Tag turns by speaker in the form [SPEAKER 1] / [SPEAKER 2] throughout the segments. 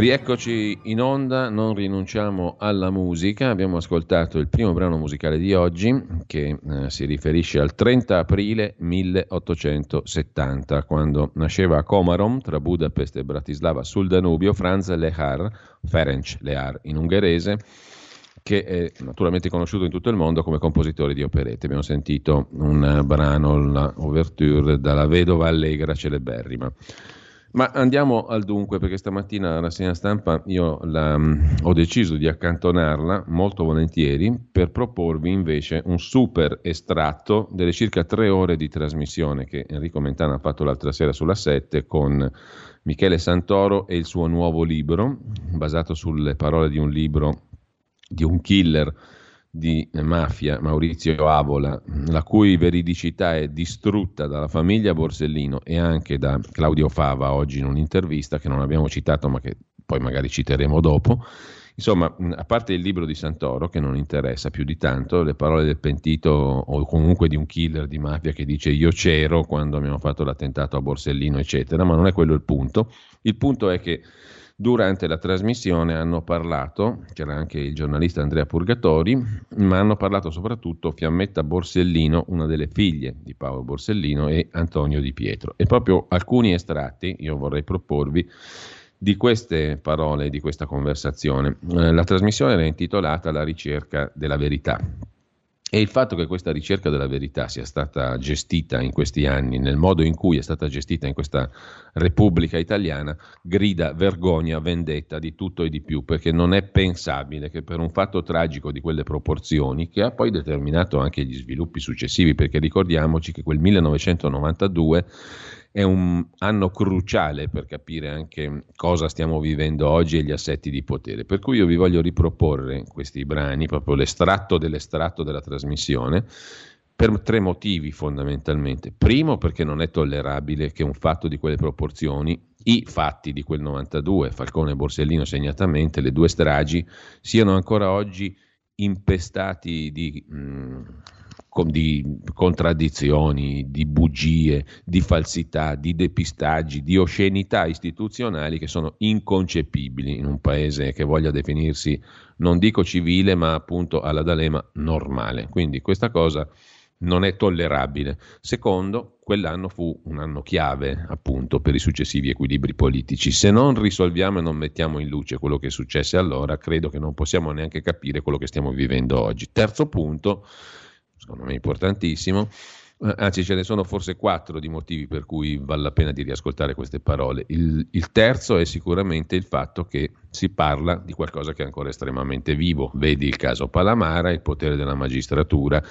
[SPEAKER 1] Rieccoci in onda, non rinunciamo alla musica, abbiamo ascoltato il primo brano musicale di oggi che eh, si riferisce al 30 aprile 1870, quando nasceva a Komarom, tra Budapest e Bratislava sul Danubio, Franz Lehar, Ferenc Lehar in ungherese, che è naturalmente conosciuto in tutto il mondo come compositore di operette. Abbiamo sentito un brano, l'ouverture dalla Vedova Allegra celeberrima. Ma andiamo al dunque, perché stamattina la rassegna stampa io la, um, ho deciso di accantonarla molto volentieri per proporvi invece un super estratto delle circa tre ore di trasmissione che Enrico Mentana ha fatto l'altra sera sulla 7 con Michele Santoro e il suo nuovo libro, basato sulle parole di un libro di un killer di mafia, Maurizio Avola, la cui veridicità è distrutta dalla famiglia Borsellino e anche da Claudio Fava oggi in un'intervista che non abbiamo citato ma che poi magari citeremo dopo. Insomma, a parte il libro di Santoro, che non interessa più di tanto, le parole del pentito o comunque di un killer di mafia che dice io c'ero quando abbiamo fatto l'attentato a Borsellino, eccetera, ma non è quello il punto. Il punto è che Durante la trasmissione hanno parlato, c'era anche il giornalista Andrea Purgatori, ma hanno parlato soprattutto Fiammetta Borsellino, una delle figlie di Paolo Borsellino, e Antonio Di Pietro. E proprio alcuni estratti, io vorrei proporvi, di queste parole, di questa conversazione. Eh, la trasmissione era intitolata La ricerca della verità. E il fatto che questa ricerca della verità sia stata gestita in questi anni, nel modo in cui è stata gestita in questa Repubblica italiana, grida vergogna, vendetta di tutto e di più, perché non è pensabile che per un fatto tragico di quelle proporzioni, che ha poi determinato anche gli sviluppi successivi, perché ricordiamoci che quel 1992 è un anno cruciale per capire anche cosa stiamo vivendo oggi e gli assetti di potere. Per cui io vi voglio riproporre questi brani, proprio l'estratto dell'estratto della trasmissione, per tre motivi fondamentalmente. Primo, perché non è tollerabile che un fatto di quelle proporzioni, i fatti di quel 92, Falcone e Borsellino segnatamente, le due stragi, siano ancora oggi impestati di... Mh, di contraddizioni, di bugie, di falsità, di depistaggi, di oscenità istituzionali che sono inconcepibili in un paese che voglia definirsi, non dico civile, ma appunto alla D'Alema normale. Quindi questa cosa non è tollerabile. Secondo, quell'anno fu un anno chiave appunto per i successivi equilibri politici. Se non risolviamo e non mettiamo in luce quello che successe allora, credo che non possiamo neanche capire quello che stiamo vivendo oggi. Terzo punto, secondo me importantissimo. Eh, anzi, ce ne sono forse quattro di motivi per cui vale la pena di riascoltare queste parole. Il, il, terzo è sicuramente il fatto che si parla di qualcosa che è ancora estremamente vivo. Vedi il caso Palamara, il potere della magistratura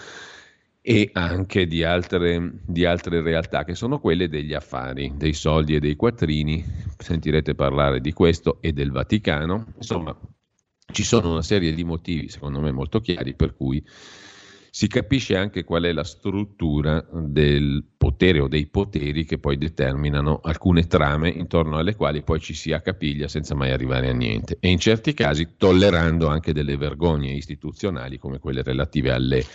[SPEAKER 1] e anche di altre, di altre realtà che sono quelle degli affari, dei soldi e dei quattrini. Sentirete parlare di questo e del Vaticano. Insomma, ci sono una serie di motivi, secondo me molto chiari, per cui si capisce anche qual è la struttura del potere o dei poteri che poi determinano alcune trame intorno alle quali poi ci si accapiglia senza mai arrivare a niente e in certi casi tollerando anche delle vergogne istituzionali come quelle relative alle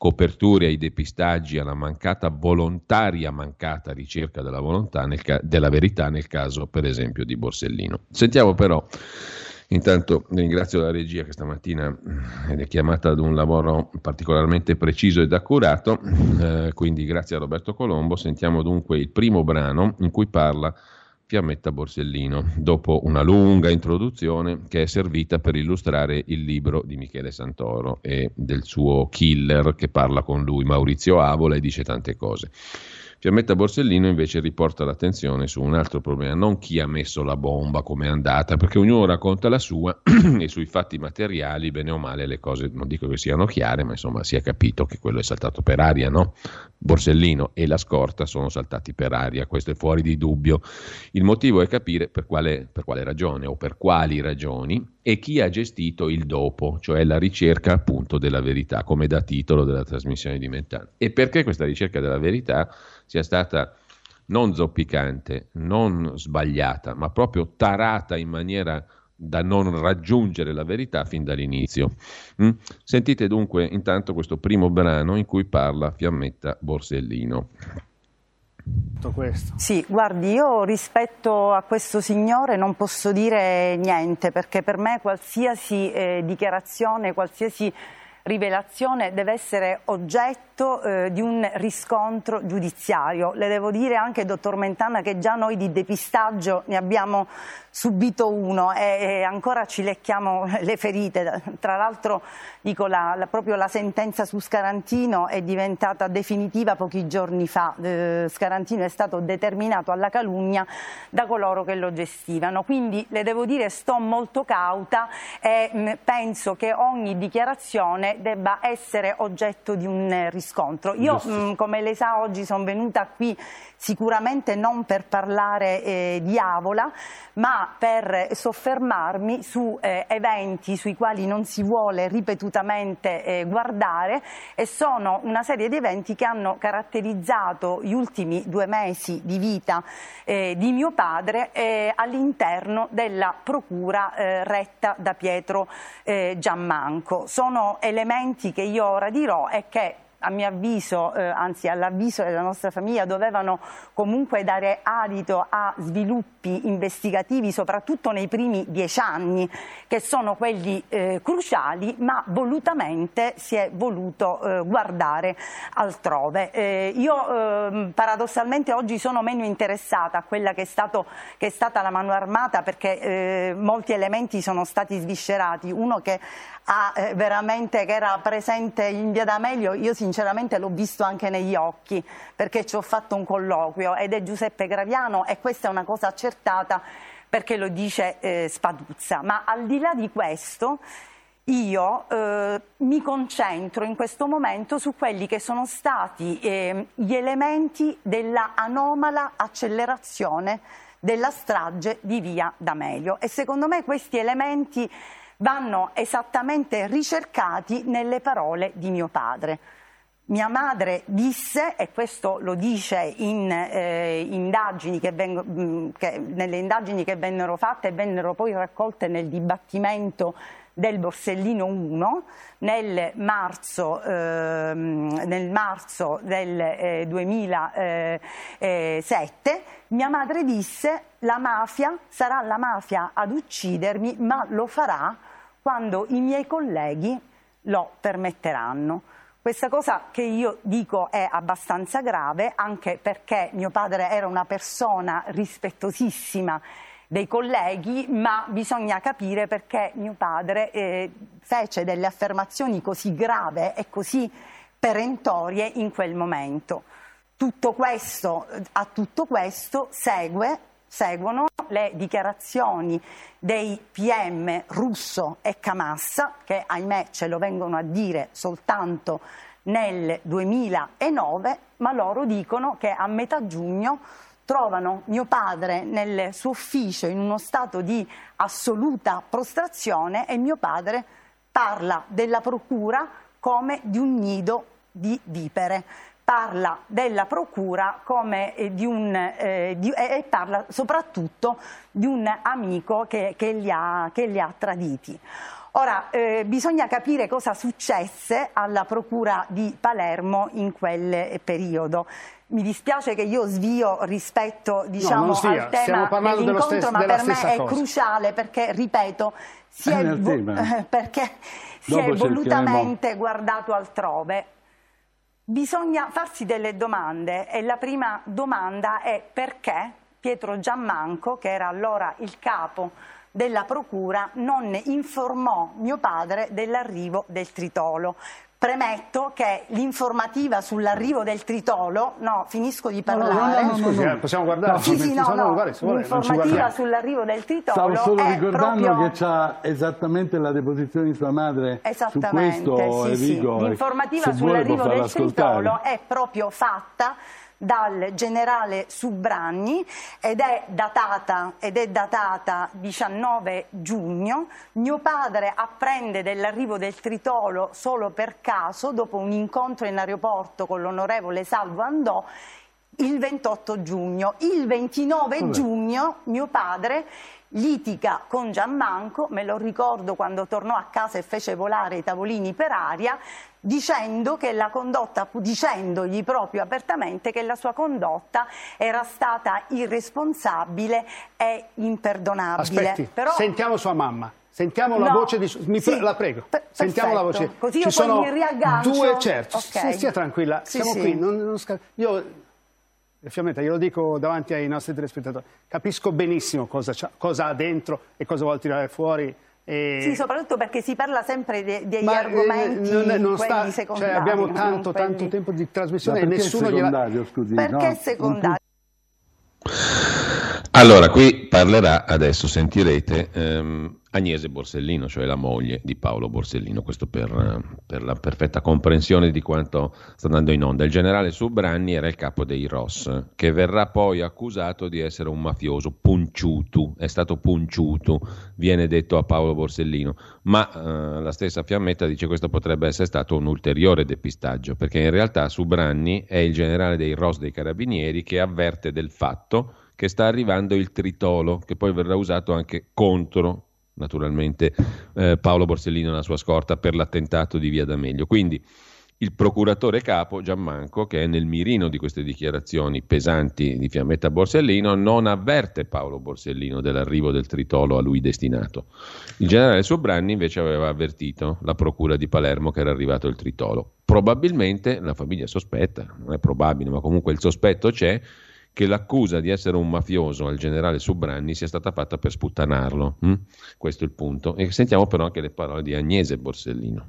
[SPEAKER 1] coperture, ai depistaggi, alla mancata volontaria mancata ricerca della, volontà ca- della verità nel caso per esempio di Borsellino. Sentiamo però Intanto ringrazio la regia che stamattina eh, è chiamata ad un lavoro particolarmente preciso ed accurato, eh, quindi grazie a Roberto Colombo. Sentiamo dunque il primo brano in cui parla Fiammetta Borsellino, dopo una lunga introduzione che è servita per illustrare il libro di Michele Santoro e del suo killer che parla con lui, Maurizio Avola, e dice tante cose. Fiammetta Borsellino invece riporta l'attenzione su un altro problema, non chi ha messo la bomba, come è andata, perché ognuno racconta la sua e sui fatti materiali, bene o male, le cose non dico che siano chiare, ma insomma si è capito che quello è saltato per aria, no? Borsellino e la scorta sono saltati per aria, questo è fuori di dubbio. Il motivo è capire per quale, per quale ragione o per quali ragioni e chi ha gestito il dopo, cioè la ricerca appunto della verità, come da titolo della trasmissione di Mentana. E perché questa ricerca della verità sia stata non zoppicante, non sbagliata, ma proprio tarata in maniera da non raggiungere la verità fin dall'inizio. Mm? Sentite dunque intanto questo primo brano in cui parla Fiammetta Borsellino.
[SPEAKER 2] questo.
[SPEAKER 3] Sì, guardi, io rispetto a questo signore non posso dire niente perché per me qualsiasi eh, dichiarazione, qualsiasi rivelazione deve essere oggetto eh, di un riscontro giudiziario. Le devo dire anche, dottor Mentana, che già noi di depistaggio ne abbiamo subito uno e, e ancora ci lecchiamo le ferite. Tra l'altro dico la, la, proprio la sentenza su Scarantino è diventata definitiva pochi giorni fa. Eh, Scarantino è stato determinato alla calunnia da coloro che lo gestivano. Quindi le devo dire sto molto cauta e mh, penso che ogni dichiarazione debba essere oggetto di un riscontro. Io mh, come lei sa oggi sono venuta qui sicuramente non per parlare eh, di Avola, ma per soffermarmi su eh, eventi sui quali non si vuole ripetutamente eh, guardare e sono una serie di eventi che hanno caratterizzato gli ultimi due mesi di vita eh, di mio padre eh, all'interno della procura eh, retta da Pietro Giammanco. Sono elementi che io ora dirò e che a mio avviso, eh, anzi all'avviso della nostra famiglia, dovevano comunque dare adito a sviluppi investigativi, soprattutto nei primi dieci anni, che sono quelli eh, cruciali, ma volutamente si è voluto eh, guardare altrove. Eh, io ehm, paradossalmente oggi sono meno interessata a quella che è, stato, che è stata la mano armata perché eh, molti elementi sono stati sviscerati. Uno che ha eh, veramente che era presente in via D'Amelio, io sinceramente l'ho visto anche negli occhi perché ci ho fatto un colloquio ed è Giuseppe Graviano e questa è una cosa accertata perché lo dice eh, Spaduzza. Ma al di là di questo io eh, mi concentro in questo momento su quelli che sono stati eh, gli elementi della anomala accelerazione della strage di via D'Amelio e secondo me questi elementi vanno esattamente ricercati nelle parole di mio padre. Mia madre disse, e questo lo dice in, eh, indagini che vengo, mm, che, nelle indagini che vennero fatte e vennero poi raccolte nel dibattimento del Borsellino 1 nel marzo, eh, nel marzo del eh, 2007, mia madre disse la mafia sarà la mafia ad uccidermi, ma lo farà quando i miei colleghi lo permetteranno. Questa cosa che io dico è abbastanza grave anche perché mio padre era una persona rispettosissima dei colleghi, ma bisogna capire perché mio padre eh, fece delle affermazioni così grave e così perentorie in quel momento. Tutto questo, a tutto questo segue seguono le dichiarazioni dei PM Russo e Camassa, che ahimè ce lo vengono a dire soltanto nel 2009, ma loro dicono che a metà giugno trovano mio padre nel suo ufficio in uno stato di assoluta prostrazione e mio padre parla della procura come di un nido di vipere parla della procura come eh, di un, eh, di, e parla soprattutto di un amico che, che, li, ha, che li, ha, traditi. Ora, eh, bisogna capire cosa successe alla procura di Palermo in quel periodo. Mi dispiace che io svio rispetto diciamo,
[SPEAKER 2] no,
[SPEAKER 3] al tema dell'incontro, ma per me è cosa. cruciale perché, ripeto, si è, perché si è volutamente guardato altrove. Bisogna farsi delle domande e la prima domanda è perché Pietro Giammanco, che era allora il capo della procura, non informò mio padre dell'arrivo del tritolo. Premetto che l'informativa sull'arrivo del tritolo, no, finisco di parlare.
[SPEAKER 2] No, no, no, scusi, eh, possiamo guardare.
[SPEAKER 3] Sì, sì, no, no, l'informativa sull'arrivo del tritolo
[SPEAKER 4] Stavo solo ricordando
[SPEAKER 3] proprio...
[SPEAKER 4] che c'ha esattamente la deposizione di sua madre
[SPEAKER 3] Esattamente,
[SPEAKER 4] su questo,
[SPEAKER 3] sì,
[SPEAKER 4] Enrico,
[SPEAKER 3] sì. L'informativa sull'arrivo del tritolo è proprio fatta dal generale Subranni ed è datata, ed è datata 19 giugno. Mio padre apprende dell'arrivo del Tritolo solo per caso, dopo un incontro in aeroporto con l'onorevole Salvo Andò, il 28 giugno. Il 29 Vabbè. giugno mio padre litiga con Gianmanco, me lo ricordo quando tornò a casa e fece volare i tavolini per aria, dicendo che la condotta, dicendogli proprio apertamente che la sua condotta era stata irresponsabile e imperdonabile.
[SPEAKER 2] Aspetti,
[SPEAKER 3] Però...
[SPEAKER 2] sentiamo sua mamma. Sentiamo no, la voce di mi sì, la prego. Sentiamo la voce.
[SPEAKER 3] Così io Ci sono mi riaggancio.
[SPEAKER 2] due certo. Okay. Stia tranquilla. Sì, Siamo sì. qui, non, non sca... io Fiammetta, glielo dico davanti ai nostri telespettatori. Capisco benissimo cosa, cosa ha dentro e cosa vuole tirare fuori
[SPEAKER 3] e... Sì, soprattutto perché si parla sempre de degli ma, eh, argomenti eh, non, non sta,
[SPEAKER 2] cioè, abbiamo tanto, tanto tempo di trasmissione e nessuno gliela...
[SPEAKER 3] Perché no? secondario?
[SPEAKER 1] Allora, qui parlerà adesso, sentirete, ehm, Agnese Borsellino, cioè la moglie di Paolo Borsellino, questo per, per, la perfetta comprensione di quanto sta andando in onda. Il generale Subranni era il capo dei Ross, che verrà poi accusato di essere un mafioso, punciuto, è stato punciuto, viene detto a Paolo Borsellino, ma eh, la stessa Fiammetta dice che questo potrebbe essere stato un ulteriore depistaggio, perché in realtà Subranni è il generale dei Ross dei Carabinieri che avverte del fatto che sta arrivando il tritolo, che poi verrà usato anche contro naturalmente eh, Paolo Borsellino e la sua scorta per l'attentato di Via D'Amelio. Quindi il procuratore capo Giammanco, che è nel mirino di queste dichiarazioni pesanti di Fiammetta Borsellino, non avverte Paolo Borsellino dell'arrivo del tritolo a lui destinato. Il generale Sobranni invece aveva avvertito la procura di Palermo che era arrivato il tritolo. Probabilmente la famiglia sospetta, non è probabile, ma comunque il sospetto c'è che l'accusa di essere un mafioso al generale Subranni sia stata fatta per sputtanarlo. Hm? Questo è il punto. E sentiamo però anche le parole di Agnese Borsellino.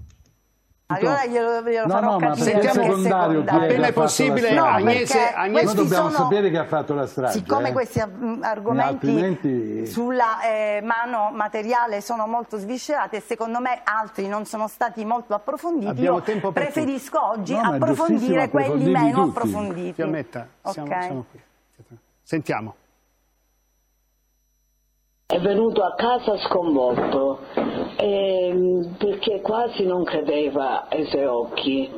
[SPEAKER 3] Allora glielo, glielo no, farò
[SPEAKER 4] no, capire sentiamo
[SPEAKER 2] secondario, appena è possibile
[SPEAKER 3] no,
[SPEAKER 2] Agnese, Agnese
[SPEAKER 4] noi dobbiamo sono, sapere che ha fatto la strage
[SPEAKER 3] siccome
[SPEAKER 4] eh?
[SPEAKER 3] questi argomenti altrimenti... sulla eh, mano materiale sono molto sviscerati e secondo me altri non sono stati molto approfonditi io preferisco tutti. oggi approfondire quelli meno tutti. approfonditi
[SPEAKER 2] Fiammetta, okay. siamo, siamo qui Sentiamo.
[SPEAKER 5] È venuto a casa sconvolto eh, perché quasi non credeva ai suoi occhi.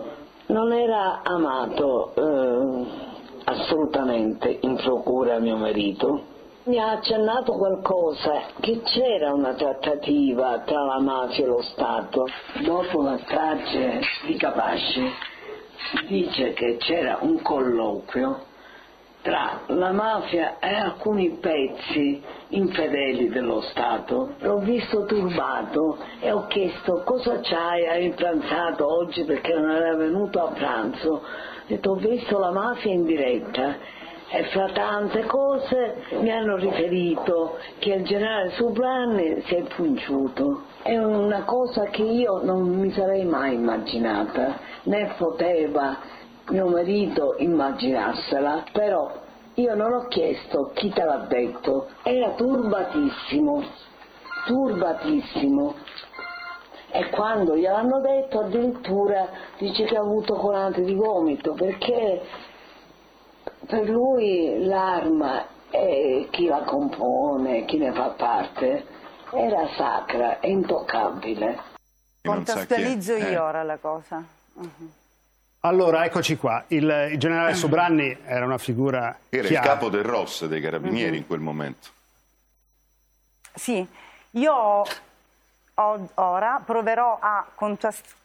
[SPEAKER 5] Non era amato eh, assolutamente in procura mio marito. Mi ha accennato qualcosa, che c'era una trattativa tra la mafia e lo Stato. Dopo la strage di Capaci dice che c'era un colloquio tra la mafia e alcuni pezzi infedeli dello Stato. L'ho visto turbato e ho chiesto cosa c'hai, hai pranzato oggi perché non era venuto a pranzo. Ho detto ho visto la mafia in diretta e fra tante cose mi hanno riferito che il generale Subranni si è punciuto. È una cosa che io non mi sarei mai immaginata, né poteva mio marito immaginarsela, però io non ho chiesto chi te l'ha detto, era turbatissimo, turbatissimo. E quando gliel'hanno detto addirittura dice che ha avuto colante di gomito perché per lui l'arma e chi la compone, chi ne fa parte, era sacra e intoccabile.
[SPEAKER 3] Contestualizzo io eh. ora la cosa. Uh-huh.
[SPEAKER 2] Allora, eccoci qua. Il, il generale Sobranni era una figura
[SPEAKER 6] Era
[SPEAKER 2] chiara.
[SPEAKER 6] il capo del ROS, dei Carabinieri, mm-hmm. in quel momento.
[SPEAKER 3] Sì, io ora proverò a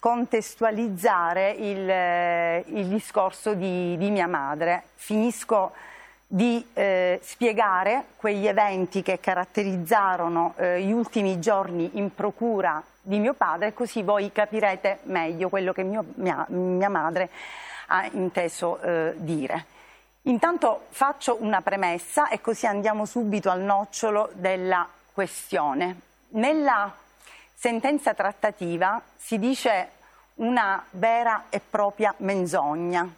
[SPEAKER 3] contestualizzare il, il discorso di, di, mia madre. Finisco di eh, spiegare quegli eventi che caratterizzarono eh, gli ultimi giorni in procura di mio padre, così voi capirete meglio quello che mio, mia, mia, madre ha inteso eh, dire. Intanto faccio una premessa e così andiamo subito al nocciolo della questione. Nella sentenza trattativa si dice una vera e propria menzogna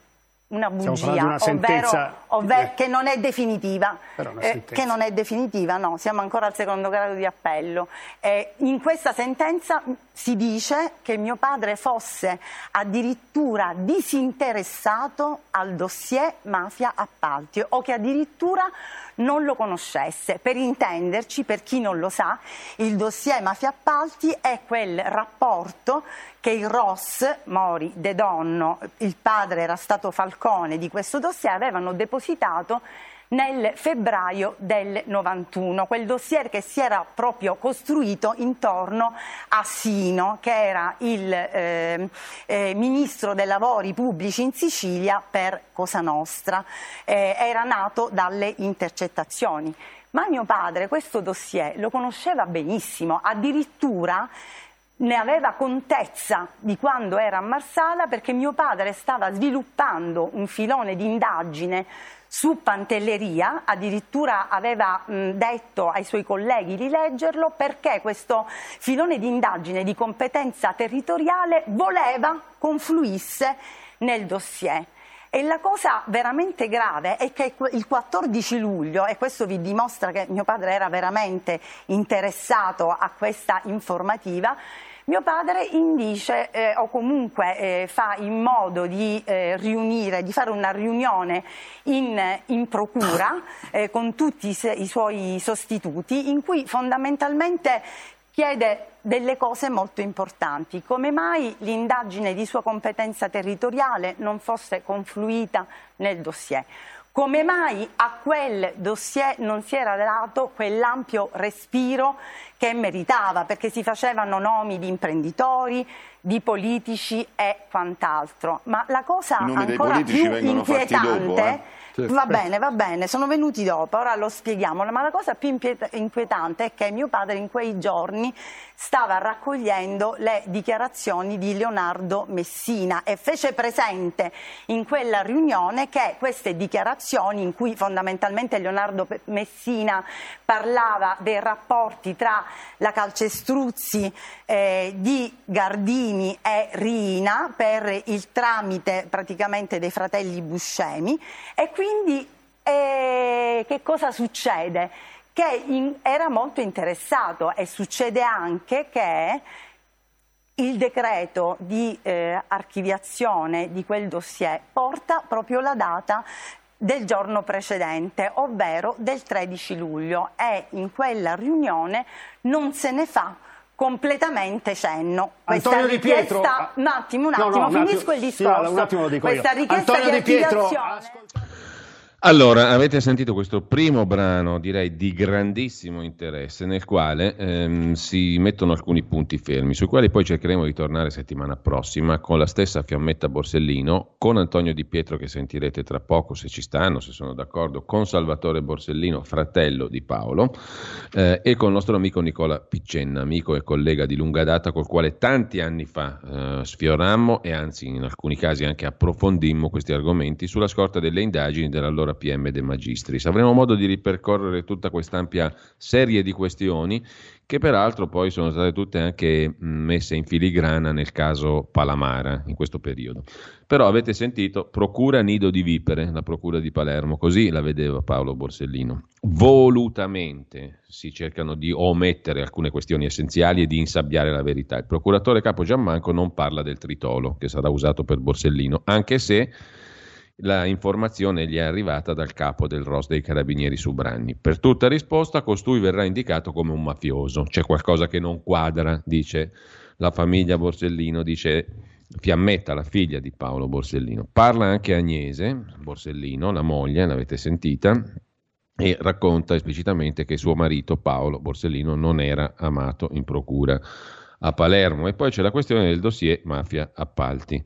[SPEAKER 3] una bugia,
[SPEAKER 2] una
[SPEAKER 3] ovvero, ovvero che non è definitiva, eh, che non è definitiva, no, siamo ancora al secondo grado di appello. Eh, in questa sentenza si dice che mio padre fosse addirittura disinteressato al dossier mafia appalti o che addirittura non lo conoscesse. Per intenderci, per chi non lo sa, il dossier mafia appalti è quel rapporto che il Ross, Mori, De Donno, il padre era stato Falcone di questo dossier, avevano depositato nel febbraio del 91, quel dossier che si era proprio costruito intorno a Sino, che era il eh, eh, ministro dei lavori pubblici in Sicilia per Cosa Nostra, eh, era nato dalle intercettazioni. Ma mio padre questo dossier lo conosceva benissimo, addirittura ne aveva contezza di quando era a Marsala perché mio padre stava sviluppando un filone di indagine su Pantelleria, addirittura aveva mh, detto ai suoi colleghi di leggerlo perché questo filone di indagine di competenza territoriale voleva confluisse nel dossier. E la cosa veramente grave è che il 14 luglio, e questo vi dimostra che mio padre era veramente interessato a questa informativa, mio padre indice eh, o comunque eh, fa in modo di eh, riunire, di fare una riunione in, in procura eh, con tutti i, i suoi sostituti in cui fondamentalmente chiede delle cose molto importanti, come mai l'indagine di sua competenza territoriale non fosse confluita nel dossier, come mai a quel dossier non si era dato quell'ampio respiro che meritava, perché si facevano nomi di imprenditori, di politici e quant'altro. Ma la cosa ancora più inquietante... Dopo, eh? Certo. Va bene, va bene, sono venuti dopo, ora lo spieghiamo, ma la cosa più inquietante è che mio padre in quei giorni stava raccogliendo le dichiarazioni di Leonardo Messina e fece presente in quella riunione che queste dichiarazioni in cui fondamentalmente Leonardo Messina parlava dei rapporti tra la Calcestruzzi eh, di Gardini e Rina per il tramite praticamente dei fratelli Buscemi e quindi eh, che cosa succede? Che in, era molto interessato e succede anche che il decreto di eh, archiviazione di quel dossier porta proprio la data del giorno precedente, ovvero del 13 luglio e in quella riunione non se ne fa completamente cenno.
[SPEAKER 2] Questa Antonio Di Pietro...
[SPEAKER 3] Un attimo, un attimo, no, no, finisco il discorso.
[SPEAKER 2] Sì, un attimo lo dico
[SPEAKER 3] Questa
[SPEAKER 2] io.
[SPEAKER 3] richiesta
[SPEAKER 2] Antonio
[SPEAKER 3] di,
[SPEAKER 2] di Pietro...
[SPEAKER 1] Allora, avete sentito questo primo brano, direi di grandissimo interesse, nel quale ehm, si mettono alcuni punti fermi, sui quali poi cercheremo di tornare settimana prossima con la stessa fiammetta Borsellino, con Antonio Di Pietro che sentirete tra poco se ci stanno, se sono d'accordo, con Salvatore Borsellino, fratello di Paolo, eh, e con il nostro amico Nicola Piccenna, amico e collega di lunga data, col quale tanti anni fa eh, sfiorammo e anzi in alcuni casi anche approfondimmo questi argomenti sulla scorta delle indagini dell'allora allora PM De Magistris. Avremo modo di ripercorrere tutta quest'ampia serie di questioni che peraltro poi sono state tutte anche messe in filigrana nel caso Palamara in questo periodo. Però avete sentito Procura Nido di Vipere, la Procura di Palermo, così la vedeva Paolo Borsellino. Volutamente si cercano di omettere alcune questioni essenziali e di insabbiare la verità. Il procuratore capo Giammanco non parla del tritolo che sarà usato per Borsellino, anche se la informazione gli è arrivata dal capo del ROS dei Carabinieri Subranni. Per tutta risposta, costui verrà indicato come un mafioso. C'è qualcosa che non quadra, dice la famiglia Borsellino, dice Fiammetta, la figlia di Paolo Borsellino. Parla anche Agnese Borsellino, la moglie, l'avete sentita, e racconta esplicitamente che suo marito Paolo Borsellino non era amato in procura a Palermo. E poi c'è la questione del dossier mafia appalti.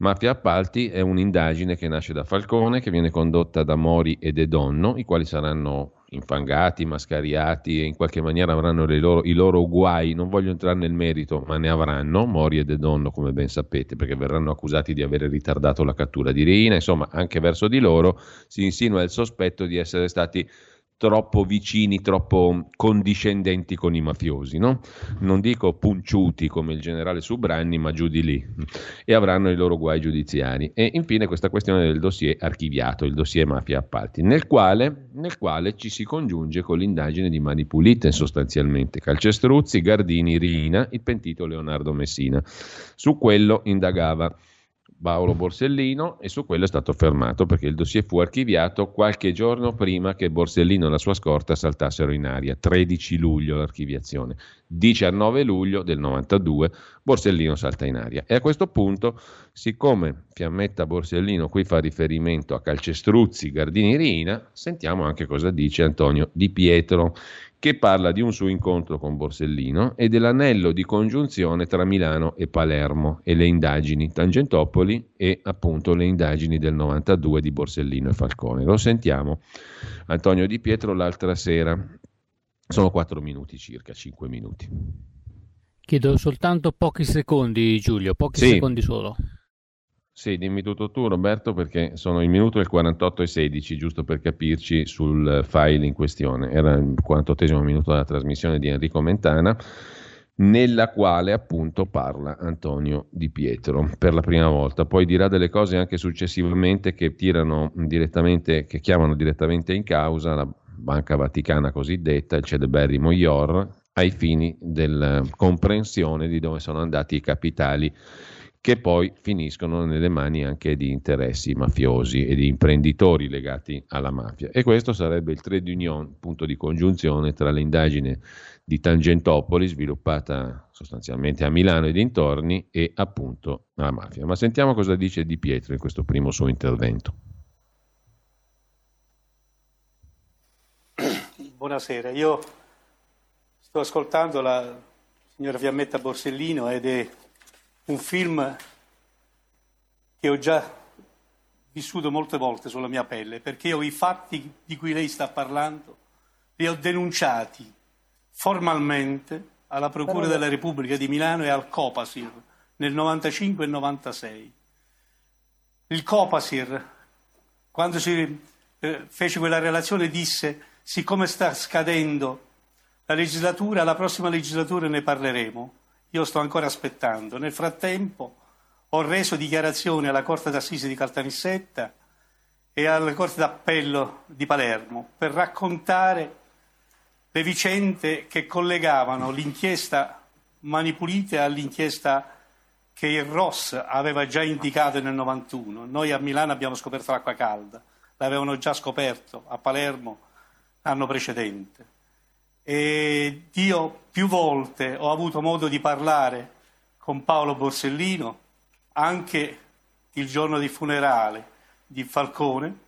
[SPEAKER 1] Mafia Appalti è un'indagine che nasce da Falcone, che viene condotta da Mori e De Donno, i quali saranno infangati, mascariati e in qualche maniera avranno loro, i loro guai. Non voglio entrare nel merito, ma ne avranno, Mori e De Donno, come ben sapete, perché verranno accusati di aver ritardato la cattura di Reina. Insomma, anche verso di loro si insinua il sospetto di essere stati troppo vicini, troppo condiscendenti con i mafiosi, no? Non dico punciuti come il generale Subranni, ma giù di lì, e avranno i loro guai giudiziari. E infine questa questione del dossier archiviato, il dossier mafia appalti, nel quale, nel quale ci si congiunge con l'indagine di Mani Pulite sostanzialmente, Calcestruzzi, Gardini, Rina, il pentito Leonardo Messina. Su quello indagava Paolo Borsellino e su quello è stato fermato perché il dossier fu archiviato qualche giorno prima che Borsellino e la sua scorta saltassero in aria, 13 luglio l'archiviazione. 19 luglio del 92 Borsellino salta in aria. E a questo punto, siccome Fiammetta Borsellino qui fa riferimento a Calcestruzzi, Gardini Rina, sentiamo anche cosa dice Antonio Di Pietro, che parla di un suo incontro con Borsellino e dell'anello di congiunzione tra Milano e Palermo e le indagini Tangentopoli e appunto le indagini del 92 di Borsellino e Falcone. Lo sentiamo Antonio Di Pietro l'altra sera. Sono quattro minuti circa, cinque minuti.
[SPEAKER 7] Chiedo soltanto pochi secondi, Giulio, pochi sì. secondi solo.
[SPEAKER 1] Sì, dimmi tutto tu Roberto perché sono il minuto il 48 e 16, giusto per capirci sul file in questione. Era il 48 minuto della trasmissione di Enrico Mentana, nella quale appunto parla Antonio Di Pietro per la prima volta. Poi dirà delle cose anche successivamente che tirano direttamente, che chiamano direttamente in causa la Banca Vaticana cosiddetta, il Cedeberry Moyor, ai fini della comprensione di dove sono andati i capitali che poi finiscono nelle mani anche di interessi mafiosi e di imprenditori legati alla mafia. E questo sarebbe il trade union, punto di congiunzione tra l'indagine di Tangentopoli, sviluppata sostanzialmente a Milano e dintorni, e appunto la mafia. Ma sentiamo cosa dice Di Pietro in questo primo suo intervento.
[SPEAKER 8] Buonasera, io sto ascoltando la signora Fiammetta Borsellino ed è un film che ho già vissuto molte volte sulla mia pelle, perché io i fatti di cui lei sta parlando li ho denunciati formalmente alla Procura della Repubblica di Milano e al Copasir nel 95 e 96. Il Copasir, quando si eh, fece quella relazione, disse siccome sta scadendo la legislatura, la prossima legislatura ne parleremo. Io sto ancora aspettando. Nel frattempo ho reso dichiarazioni alla Corte d'Assise di Caltanissetta e alla Corte d'Appello di Palermo per raccontare le vicende che collegavano l'inchiesta Mani Pulite all'inchiesta che il Ross aveva già indicato nel 91. Noi a Milano abbiamo scoperto l'acqua calda, l'avevano già scoperto a Palermo l'anno precedente. E io più volte ho avuto modo di parlare con Paolo Borsellino, anche il giorno del funerale di Falcone,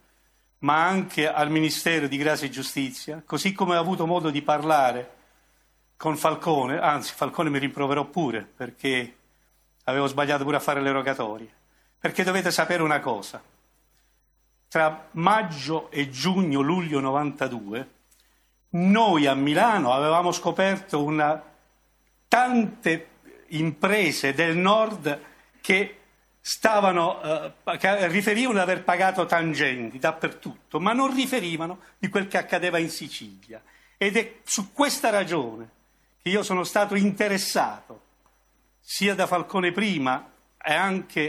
[SPEAKER 8] ma anche al Ministero di Grazia e Giustizia, così come ho avuto modo di parlare con Falcone, anzi Falcone mi rimproverò pure perché avevo sbagliato pure a fare le rogatorie, perché dovete sapere una cosa, tra maggio e giugno, luglio 92, noi a Milano avevamo scoperto una, tante imprese del nord che, stavano, eh, che riferivano di aver pagato tangenti dappertutto, ma non riferivano di quel che accadeva in Sicilia. Ed è su questa ragione che io sono stato interessato, sia da Falcone prima e anche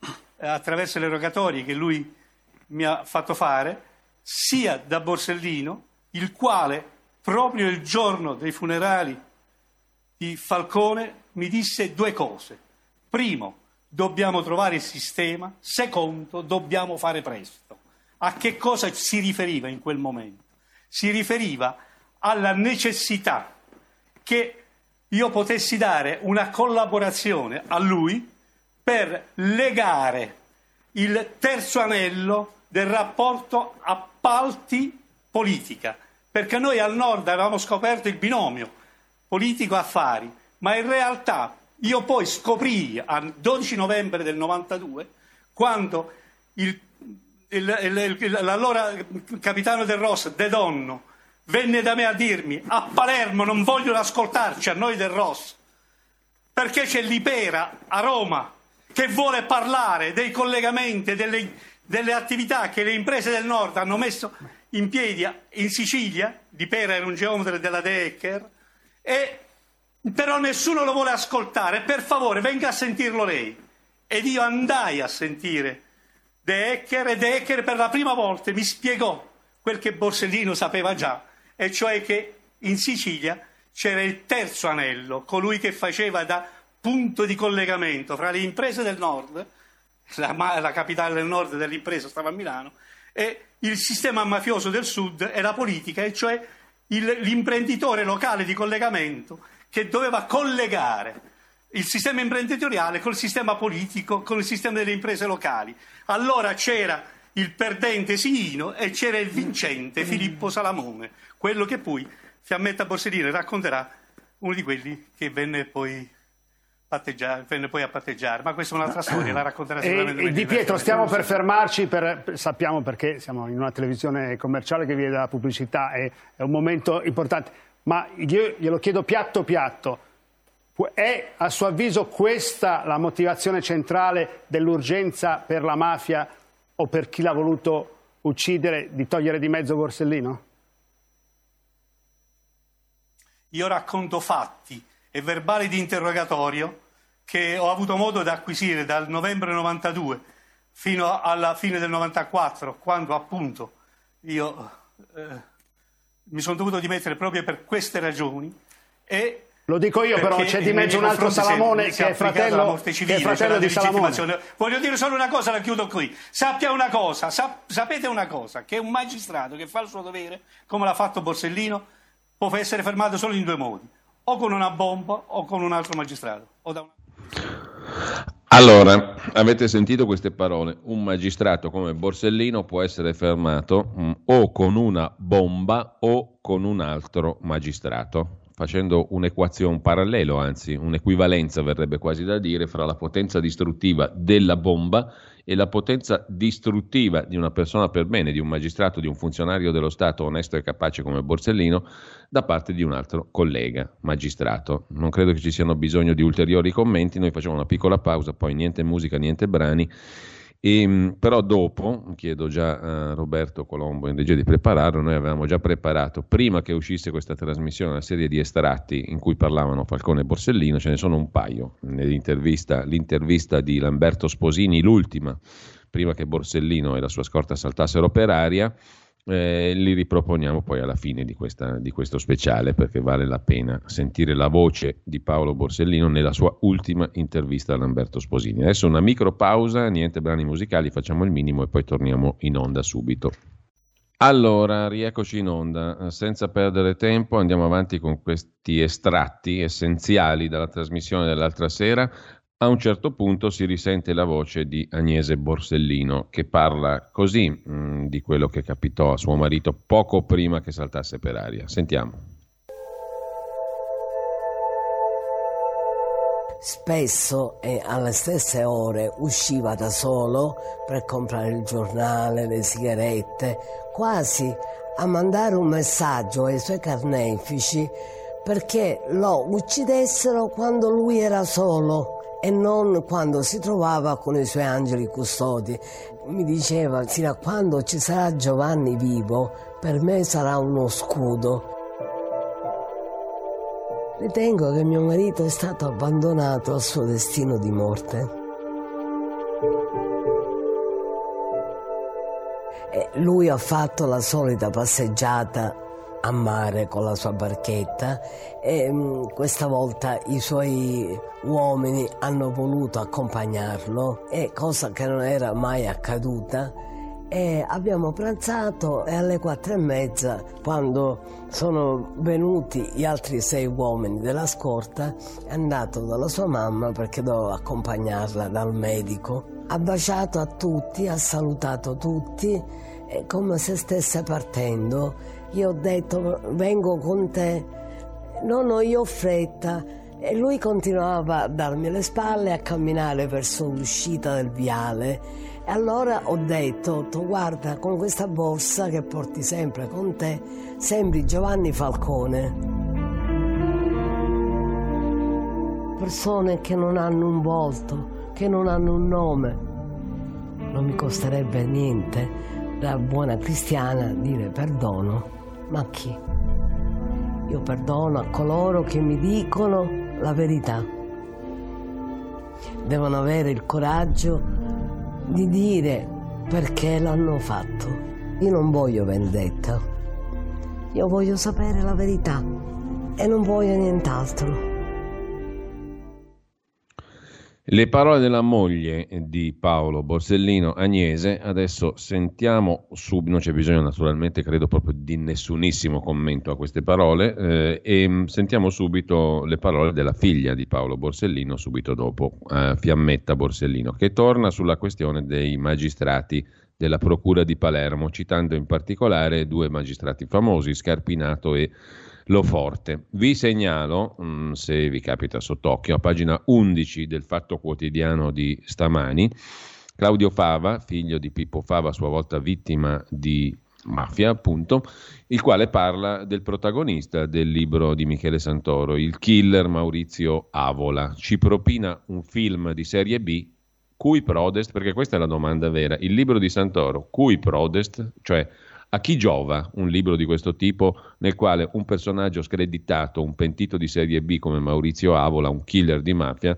[SPEAKER 8] eh, attraverso le rogatorie che lui mi ha fatto fare, sia da Borsellino il quale proprio il giorno dei funerali di Falcone mi disse due cose. Primo, dobbiamo trovare il sistema. Secondo, dobbiamo fare presto. A che cosa si riferiva in quel momento? Si riferiva alla necessità che io potessi dare una collaborazione a lui per legare il terzo anello del rapporto appalti-politica, perché noi al nord avevamo scoperto il binomio politico-affari, ma in realtà io poi scoprì al 12 novembre del 92, quando il, il, il, l'allora capitano del Ross, De Donno, venne da me a dirmi a Palermo non vogliono ascoltarci a noi del Ross, perché c'è l'Ipera a Roma che vuole parlare dei collegamenti, delle, delle attività che le imprese del nord hanno messo in piedi in Sicilia, Di Pera era un geometra della Decker, e, però nessuno lo vuole ascoltare. Per favore, venga a sentirlo lei. Ed io andai a sentire De Ecker e De Ecker per la prima volta mi spiegò quel che Borsellino sapeva già, e cioè che in Sicilia c'era il terzo anello, colui che faceva da punto di collegamento fra le imprese del nord, la, la capitale del nord dell'impresa stava a Milano, e il sistema mafioso del sud è la politica, e cioè il, l'imprenditore locale di collegamento che doveva collegare il sistema imprenditoriale col sistema politico, con il sistema delle imprese locali. Allora c'era il perdente Sino e c'era il vincente Filippo Salamone, quello che poi Fiammetta Borsellino racconterà, uno di quelli che venne poi venne poi a patteggiare, ma questa è un'altra storia, la racconterà sicuramente.
[SPEAKER 2] E, di Pietro, stiamo per fermarci, per, sappiamo perché siamo in una televisione commerciale che viene dalla pubblicità, è, è un momento importante, ma io glielo chiedo piatto piatto, è a suo avviso questa la motivazione centrale dell'urgenza per la mafia o per chi l'ha voluto uccidere di togliere di mezzo Borsellino?
[SPEAKER 8] Io racconto fatti e verbali di interrogatorio che ho avuto modo di acquisire dal novembre 92 fino alla fine del 94, quando appunto io eh, mi sono dovuto dimettere proprio per queste ragioni e
[SPEAKER 2] lo dico io però, c'è di mezzo un altro Salamone che è fratello, civile, che è fratello di Salamone.
[SPEAKER 8] Voglio dire solo una cosa, la chiudo qui. Sappia una cosa, sap- sapete una cosa, che un magistrato che fa il suo dovere, come l'ha fatto Borsellino, può essere fermato solo in due modi, o con una bomba o con un altro magistrato. Una...
[SPEAKER 1] Allora, avete sentito queste parole? Un magistrato come Borsellino può essere fermato mh, mm, o con una bomba o con un altro magistrato facendo un'equazione, un parallelo, anzi un'equivalenza verrebbe quasi da dire, fra la potenza distruttiva della bomba e la potenza distruttiva di una persona per bene, di un magistrato, di un funzionario dello Stato onesto e capace come Borsellino, da parte di un altro collega magistrato. Non credo che ci siano bisogno di ulteriori commenti, noi facciamo una piccola pausa, poi niente musica, niente brani e, ehm, però dopo, chiedo già a Roberto Colombo in regia di prepararlo, noi avevamo già preparato, prima che uscisse questa trasmissione, una serie di estratti in cui parlavano Falcone e Borsellino, ce ne sono un paio, nell'intervista l'intervista di Lamberto Sposini, l'ultima, prima che Borsellino e la sua scorta saltassero per aria, eh, li riproponiamo poi alla fine di, questa, di, questo speciale perché vale la pena sentire la voce di Paolo Borsellino nella sua ultima intervista a Lamberto Sposini. Adesso una micro pausa, niente brani musicali, facciamo il minimo e poi torniamo in onda subito. Allora, rieccoci in onda. Senza perdere tempo andiamo avanti con questi estratti essenziali dalla trasmissione dell'altra sera. A un certo punto si risente la voce di Agnese Borsellino che parla così mh, mm, di quello che capitò a suo marito poco prima che saltasse per aria. Sentiamo.
[SPEAKER 9] Spesso e alle stesse ore usciva da solo per comprare il giornale, le sigarette, quasi a mandare un messaggio ai suoi carnefici perché lo uccidessero quando lui era solo e non quando si trovava con i suoi angeli custodi. Mi diceva, fino a quando ci sarà Giovanni vivo, per me sarà uno scudo. Ritengo che mio marito è stato abbandonato al suo destino di morte. E lui ha fatto la solita passeggiata a mare con la sua barchetta e mm, questa volta i suoi uomini hanno voluto accompagnarlo, e cosa che non era mai accaduta. E abbiamo pranzato e alle quattro e mezza, quando sono venuti gli altri sei uomini della scorta, è andato dalla sua mamma perché doveva accompagnarla dal medico. Ha baciato a tutti, ha salutato tutti, come se stesse partendo io ho detto vengo con te, no no io ho fretta e lui continuava a darmi le spalle e a camminare verso l'uscita del viale e allora ho detto guarda con questa borsa che porti sempre con te sembri Giovanni Falcone. Persone che non hanno un volto, che non hanno un nome. Non mi costerebbe niente da buona cristiana dire perdono ma chi? Io perdono a coloro che mi dicono la verità. Devono avere il coraggio di dire perché l'hanno fatto. Io non voglio vendetta, io voglio sapere la verità e non voglio nient'altro.
[SPEAKER 1] Le parole della moglie di Paolo Borsellino Agnese, adesso sentiamo subito, non c'è bisogno naturalmente credo proprio di nessunissimo commento a queste parole, eh, e mm, sentiamo subito le parole della figlia di Paolo Borsellino subito dopo, eh, Fiammetta Borsellino, che torna sulla questione dei magistrati della Procura di Palermo, citando in particolare due magistrati famosi, Scarpinato e lo forte. Vi segnalo, mm, se vi capita sott'occhio, a pagina 11 del Fatto Quotidiano di stamani, Claudio Fava, figlio di Pippo Fava, a sua volta vittima di mafia, appunto, il quale parla del protagonista del libro di Michele Santoro, il killer Maurizio Avola. Ci propina un film di serie B, cui prodest, perché questa è la domanda vera, il libro di Santoro, cui prodest, cioè a chi giova un libro di questo tipo nel quale un personaggio screditato, un pentito di serie B come Maurizio Avola, un killer di mafia,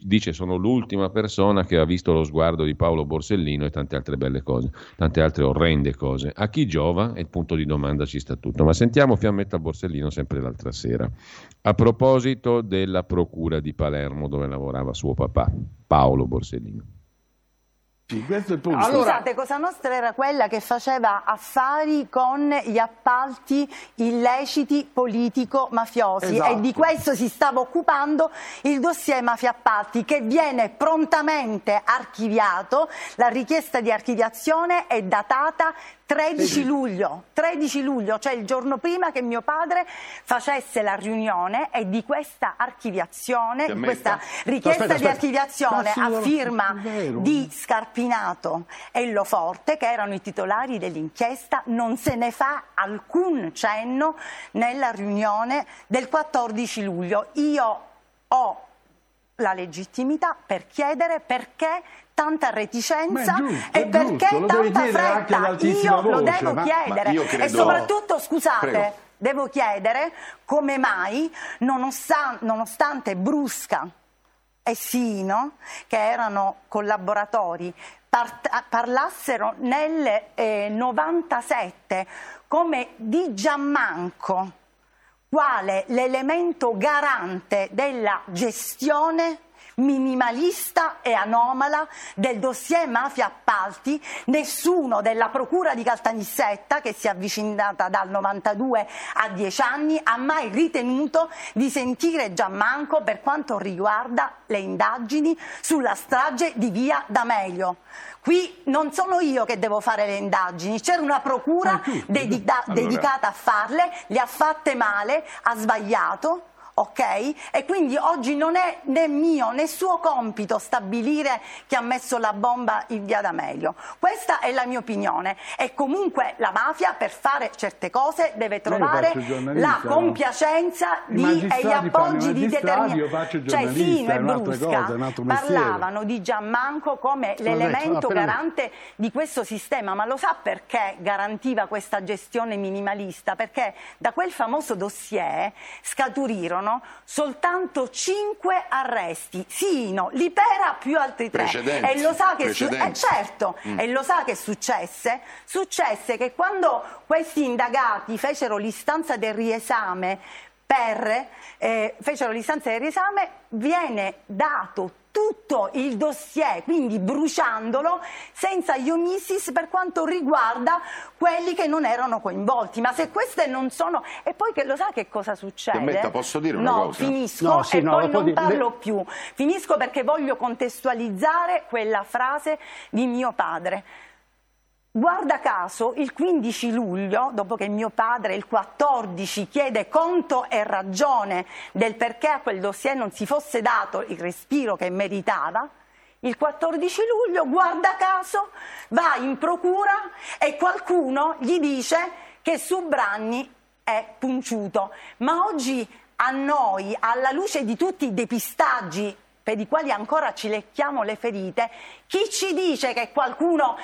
[SPEAKER 1] dice sono l'ultima persona che ha visto lo sguardo di Paolo Borsellino e tante altre belle cose, tante altre orrende cose. A chi giova? E il punto di domanda ci sta tutto. Ma sentiamo Fiammetta Borsellino sempre l'altra sera. A proposito della procura di Palermo dove lavorava suo papà, Paolo Borsellino.
[SPEAKER 3] Questo è il punto. Allora, Scusate, Cosa Nostra era quella che faceva affari con gli appalti illeciti politico-mafiosi esatto. e di questo si stava occupando il dossier mafia appalti che viene prontamente archiviato. La richiesta di archiviazione è datata 13 luglio, 13 luglio, cioè il giorno prima che mio padre facesse la riunione e di questa archiviazione, di questa richiesta aspetta, aspetta. di archiviazione a firma di Scarpinato e Loforte, che erano i titolari dell'inchiesta, non se ne fa alcun cenno nella riunione del 14 luglio. Io ho la legittimità per chiedere perché tanta reticenza giusto, e perché tanta fretta? Io voce, lo devo ma, chiedere ma credo... e soprattutto, scusate, Prego. devo chiedere come mai, nonostante, nonostante Brusca e Sino, che erano collaboratori, parlassero nel eh, 97 come di Giammanco, quale l'elemento garante della gestione minimalista e anomala del dossier mafia appalti, nessuno della procura di Caltanissetta, che si è avvicinata dal 92 a 10 anni, ha mai ritenuto di sentire Giammanco per quanto riguarda le indagini sulla strage di via D'Amelio. Qui non sono io che devo fare le indagini, c'era una procura dedica- allora. dedicata a farle, le ha fatte male, ha sbagliato ok? E quindi oggi non è né mio né suo compito stabilire chi ha messo la bomba in via D'Amelio. Questa è la mia opinione. E comunque la mafia per fare certe cose deve trovare la compiacenza di, e gli appoggi di determinati. Cioè Sino e Brusca parlavano di Giammanco come l'elemento garante di questo sistema, ma lo sa perché garantiva questa gestione minimalista? Perché da quel famoso dossier scaturirono furono soltanto cinque arresti, Sino, Lipera più altri tre. E lo sa che, su- eh, certo, mm. e lo sa che successe? Successe che quando questi indagati fecero l'istanza del riesame per, eh, fecero l'istanza del riesame, viene dato tutto il dossier, quindi bruciandolo, senza gli omissis per quanto riguarda quelli che non erano coinvolti. Ma se queste non sono... E poi che lo sa che cosa succede?
[SPEAKER 6] Metta, posso dire una
[SPEAKER 3] no,
[SPEAKER 6] cosa?
[SPEAKER 3] Finisco no, sì, e no, poi non parlo di... più. Finisco perché voglio contestualizzare quella frase di mio padre. Guarda caso, il 15 luglio, dopo che mio padre il 14 chiede conto e ragione del perché a quel dossier non si fosse dato il respiro che meritava, il 14 luglio, guarda caso, va in procura e qualcuno gli dice che Subranni è punciuto. Ma oggi a noi, alla luce di tutti i depistaggi per i quali ancora ci lecchiamo le ferite, chi ci dice che qualcuno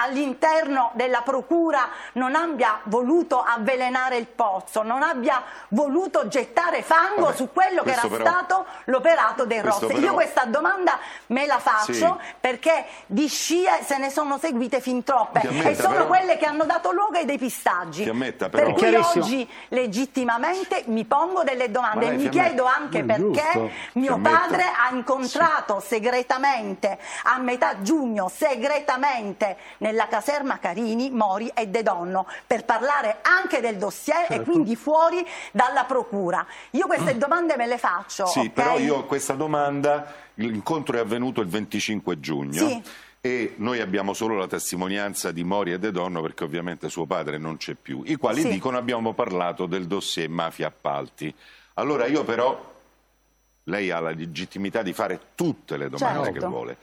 [SPEAKER 3] all'interno della procura non abbia voluto avvelenare il pozzo, non abbia voluto gettare fango Vabbè, su quello che era però, stato l'operato dei Rossi. Però... Io questa domanda me la faccio sì. perché di scie se ne sono seguite fin troppe ammetta, e sono però... quelle che hanno dato luogo ai depistaggi.
[SPEAKER 6] Ammetta, però...
[SPEAKER 3] Per cui oggi legittimamente mi pongo delle domande e mi chiedo anche perché mio padre ha incontrato sì. segretamente a metà giugno, segretamente nella caserma Carini, Mori e De Donno per parlare anche del dossier certo. e quindi fuori dalla procura. Io queste mm. domande me le faccio.
[SPEAKER 6] Sì,
[SPEAKER 3] okay?
[SPEAKER 6] però io questa domanda, l'incontro è avvenuto il 25 giugno. Sì e noi abbiamo solo la testimonianza di Mori e De Donno perché ovviamente suo padre non c'è più, i quali sì. dicono abbiamo parlato del dossier mafia appalti. Allora io però, lei ha la legittimità di fare tutte le domande certo. che vuole,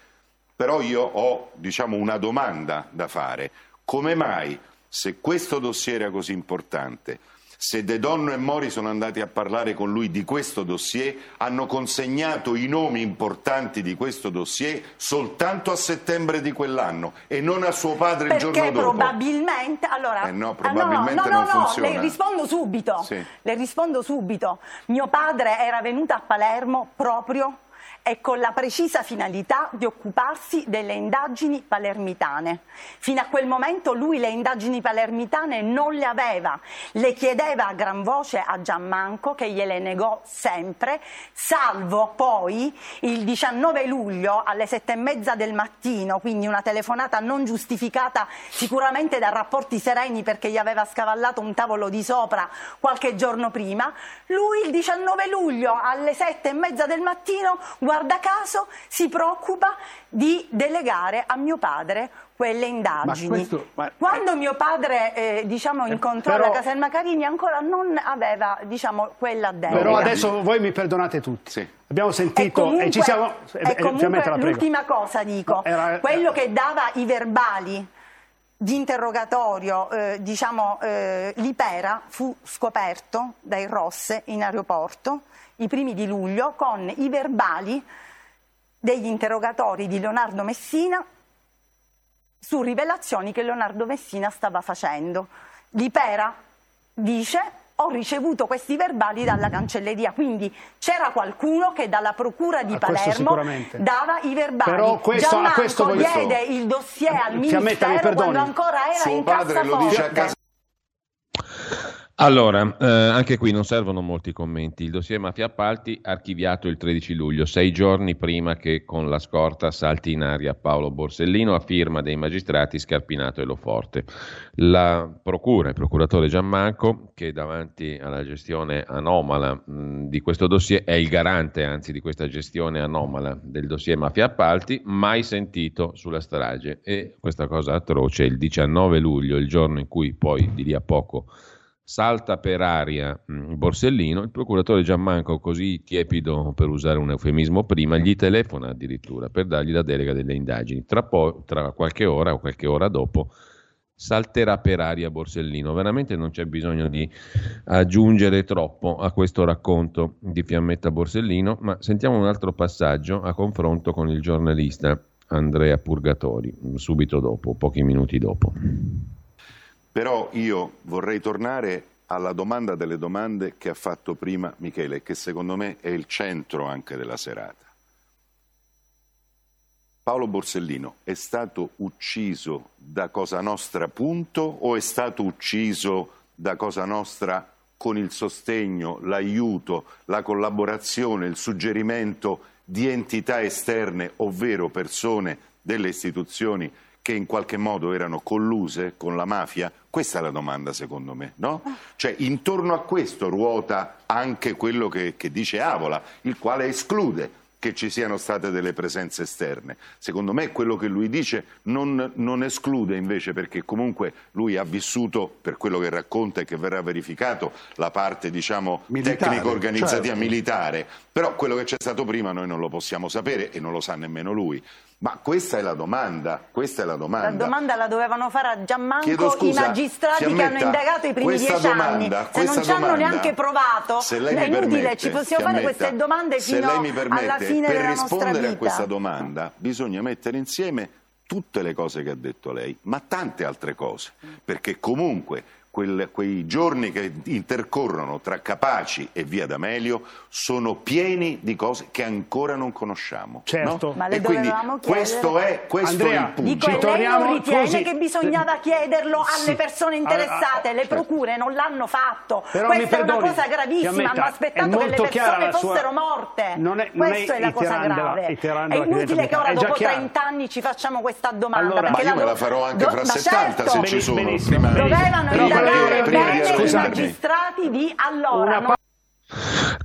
[SPEAKER 6] però io ho diciamo, una domanda da fare. Come mai, se questo dossier era così importante, se De Donno e Mori sono andati a parlare con lui di questo dossier, hanno consegnato i nomi importanti di questo dossier soltanto a settembre di quell'anno e non a suo padre
[SPEAKER 3] Perché
[SPEAKER 6] il giorno dopo.
[SPEAKER 3] probabilmente, allora,
[SPEAKER 6] eh no, probabilmente
[SPEAKER 3] ah, no, no,
[SPEAKER 6] non
[SPEAKER 3] no,
[SPEAKER 6] funziona.
[SPEAKER 3] Le rispondo subito. Sì. Le rispondo subito. Mio padre era venuto a Palermo proprio e con la precisa finalità di occuparsi delle indagini palermitane. Fino a quel momento lui le indagini palermitane non le aveva, le chiedeva a gran voce a Gianmanco che gliele negò sempre, salvo poi il 19 luglio alle sette e mezza del mattino, quindi una telefonata non giustificata sicuramente da rapporti sereni perché gli aveva scavallato un tavolo di sopra qualche giorno prima, lui il 19 luglio alle sette e mezza del mattino guarda caso si preoccupa di delegare a mio padre quelle indagini. Ma questo, ma... Quando mio padre eh, diciamo, eh, incontrò però... la caserma Carini ancora non aveva diciamo, quella delega.
[SPEAKER 2] Però adesso voi mi perdonate tutti. Sì. Abbiamo sentito e,
[SPEAKER 3] comunque,
[SPEAKER 2] e ci siamo...
[SPEAKER 3] E eh, comunque l'ultima cosa dico, era... quello che dava i verbali di interrogatorio, eh, diciamo, eh, l'Ipera fu scoperto dai Rosse in aeroporto i primi di luglio con i verbali degli interrogatori di Leonardo Messina su rivelazioni che Leonardo Messina stava facendo. L'Ipera dice ho ricevuto questi verbali dalla cancelleria, quindi c'era qualcuno che dalla procura di Palermo dava i verbali.
[SPEAKER 2] Però questo,
[SPEAKER 3] Gianmarco
[SPEAKER 2] questo
[SPEAKER 3] diede il dossier al Ministero quando ancora era
[SPEAKER 6] Suo
[SPEAKER 3] in
[SPEAKER 6] cassaforte.
[SPEAKER 1] Allora, eh, anche qui non servono molti commenti. Il dossier Mafia Appalti archiviato il 13 luglio, sei giorni prima che con la scorta salti in aria Paolo Borsellino a firma dei magistrati Scarpinato e Loforte. La procura, il procuratore Giammanco, che davanti alla gestione anomala mh, di questo dossier è il garante anzi di questa gestione anomala del dossier Mafia Appalti, mai sentito sulla strage. E questa cosa atroce, il 19 luglio, il giorno in cui poi di lì a poco salta per aria mm, Borsellino, il procuratore Giammanco, così tiepido per usare un eufemismo prima, gli telefona addirittura per dargli la delega delle indagini. Tra, po- tra qualche ora o qualche ora dopo salterà per aria Borsellino. Veramente non c'è bisogno di aggiungere troppo a questo racconto di Fiammetta Borsellino, ma sentiamo un altro passaggio a confronto con il giornalista Andrea Purgatori, subito dopo, pochi minuti dopo.
[SPEAKER 6] Però io vorrei tornare alla domanda delle domande che ha fatto prima Michele, che secondo me è il centro anche della serata. Paolo Borsellino è stato ucciso da Cosa Nostra punto o è stato ucciso da Cosa Nostra con il sostegno, l'aiuto, la collaborazione, il suggerimento di entità esterne, ovvero persone delle istituzioni che in qualche modo erano colluse con la mafia? Questa è la domanda secondo me, no? Cioè intorno a questo ruota anche quello che, che dice Avola, il quale esclude che ci siano state delle presenze esterne. Secondo me quello che lui dice non, non esclude invece perché comunque lui ha vissuto, per quello che racconta e che verrà verificato, la parte diciamo, tecnico-organizzativa certo. militare, però quello che c'è stato prima noi non lo possiamo sapere e non lo sa nemmeno lui. Ma questa è la domanda, questa è la domanda.
[SPEAKER 3] La domanda la dovevano fare a Gianmanco scusa, i magistrati che hanno indagato i primi dieci
[SPEAKER 6] domanda,
[SPEAKER 3] anni. Se non ci hanno neanche provato,
[SPEAKER 6] è
[SPEAKER 3] inutile,
[SPEAKER 6] permette,
[SPEAKER 3] ci possiamo fare queste domande fino alla fine della nostra vita.
[SPEAKER 6] Per rispondere a questa domanda bisogna mettere insieme tutte le cose che ha detto lei, ma tante altre cose, perché comunque quel, quei giorni che intercorrono tra Capaci e Via D'Amelio sono pieni di cose che ancora non conosciamo.
[SPEAKER 2] Certo.
[SPEAKER 6] No?
[SPEAKER 3] Ma le
[SPEAKER 6] e quindi
[SPEAKER 3] dovevamo
[SPEAKER 6] questo è, questo
[SPEAKER 2] Andrea,
[SPEAKER 6] è il punto.
[SPEAKER 3] Dico, lei
[SPEAKER 2] torniamo
[SPEAKER 3] non ritiene
[SPEAKER 2] così.
[SPEAKER 3] che bisognava chiederlo alle
[SPEAKER 2] Sì.
[SPEAKER 3] persone interessate, le procure non l'hanno fatto.
[SPEAKER 2] Però mi
[SPEAKER 3] Questa è una cosa gravissima, hanno aspettato che le persone
[SPEAKER 2] la sua-
[SPEAKER 3] fossero morte.
[SPEAKER 2] Non è- non
[SPEAKER 3] Questa
[SPEAKER 2] è
[SPEAKER 3] è la cosa grave. È inutile che ora dopo
[SPEAKER 2] chiaro.
[SPEAKER 3] 30 anni ci facciamo questa domanda.
[SPEAKER 2] Allora,
[SPEAKER 6] Ma io me
[SPEAKER 3] do-
[SPEAKER 6] la farò anche fra
[SPEAKER 3] ma
[SPEAKER 6] 70 se
[SPEAKER 3] certo,
[SPEAKER 6] ci sono.
[SPEAKER 3] Dovevano
[SPEAKER 2] Però
[SPEAKER 3] indagare
[SPEAKER 2] prima- prima di-
[SPEAKER 3] bene i
[SPEAKER 2] scusate.
[SPEAKER 3] magistrati di allora.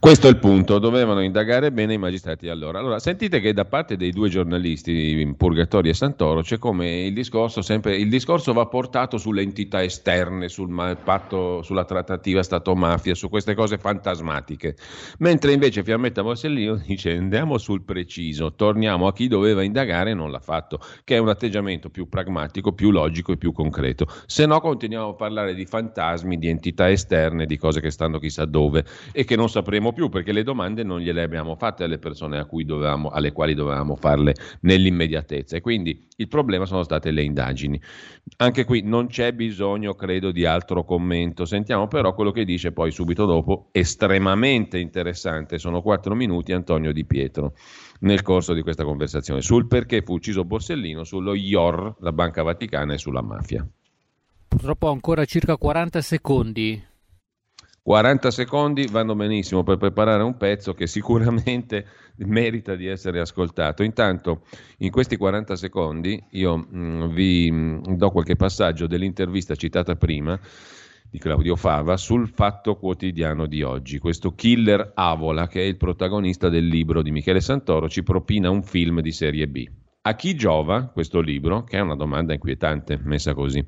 [SPEAKER 1] Questo è il punto, dovevano indagare bene i magistrati allora. Allora, sentite che da parte dei due giornalisti, Purgatori e Santoro, c'è come il discorso sempre, il discorso va portato sulle entità esterne, sul patto, sulla trattativa Stato-mafia, su queste cose fantasmatiche. Mentre invece Fiammetta Borsellino dice andiamo sul preciso, torniamo a chi doveva indagare e non l'ha fatto, che è un atteggiamento più pragmatico, più logico e più concreto. Se no continuiamo a parlare di fantasmi, di entità esterne, di cose che stanno chissà dove e che non sapremo più perché le domande non gliele abbiamo fatte alle persone dovevamo, alle quali dovevamo farle nell'immediatezza e quindi il problema sono state le indagini. Anche qui non c'è bisogno, credo, di altro commento. Sentiamo però quello che dice poi subito dopo, estremamente interessante, sono quattro minuti, Antonio Di Pietro, nel corso di questa conversazione, sul perché fu ucciso Borsellino, sullo IOR, la Banca Vaticana e sulla mafia.
[SPEAKER 7] Purtroppo ancora circa 40 secondi.
[SPEAKER 1] 40 secondi vanno benissimo per preparare un pezzo che sicuramente merita di essere ascoltato. Intanto, in questi 40 secondi, io mh, vi mh, do qualche passaggio dell'intervista citata prima di Claudio Fava sul Fatto Quotidiano di oggi. Questo killer Avola, che è il protagonista del libro di Michele Santoro, ci propina un film di serie B. A chi giova questo libro? Che è una domanda inquietante, messa così,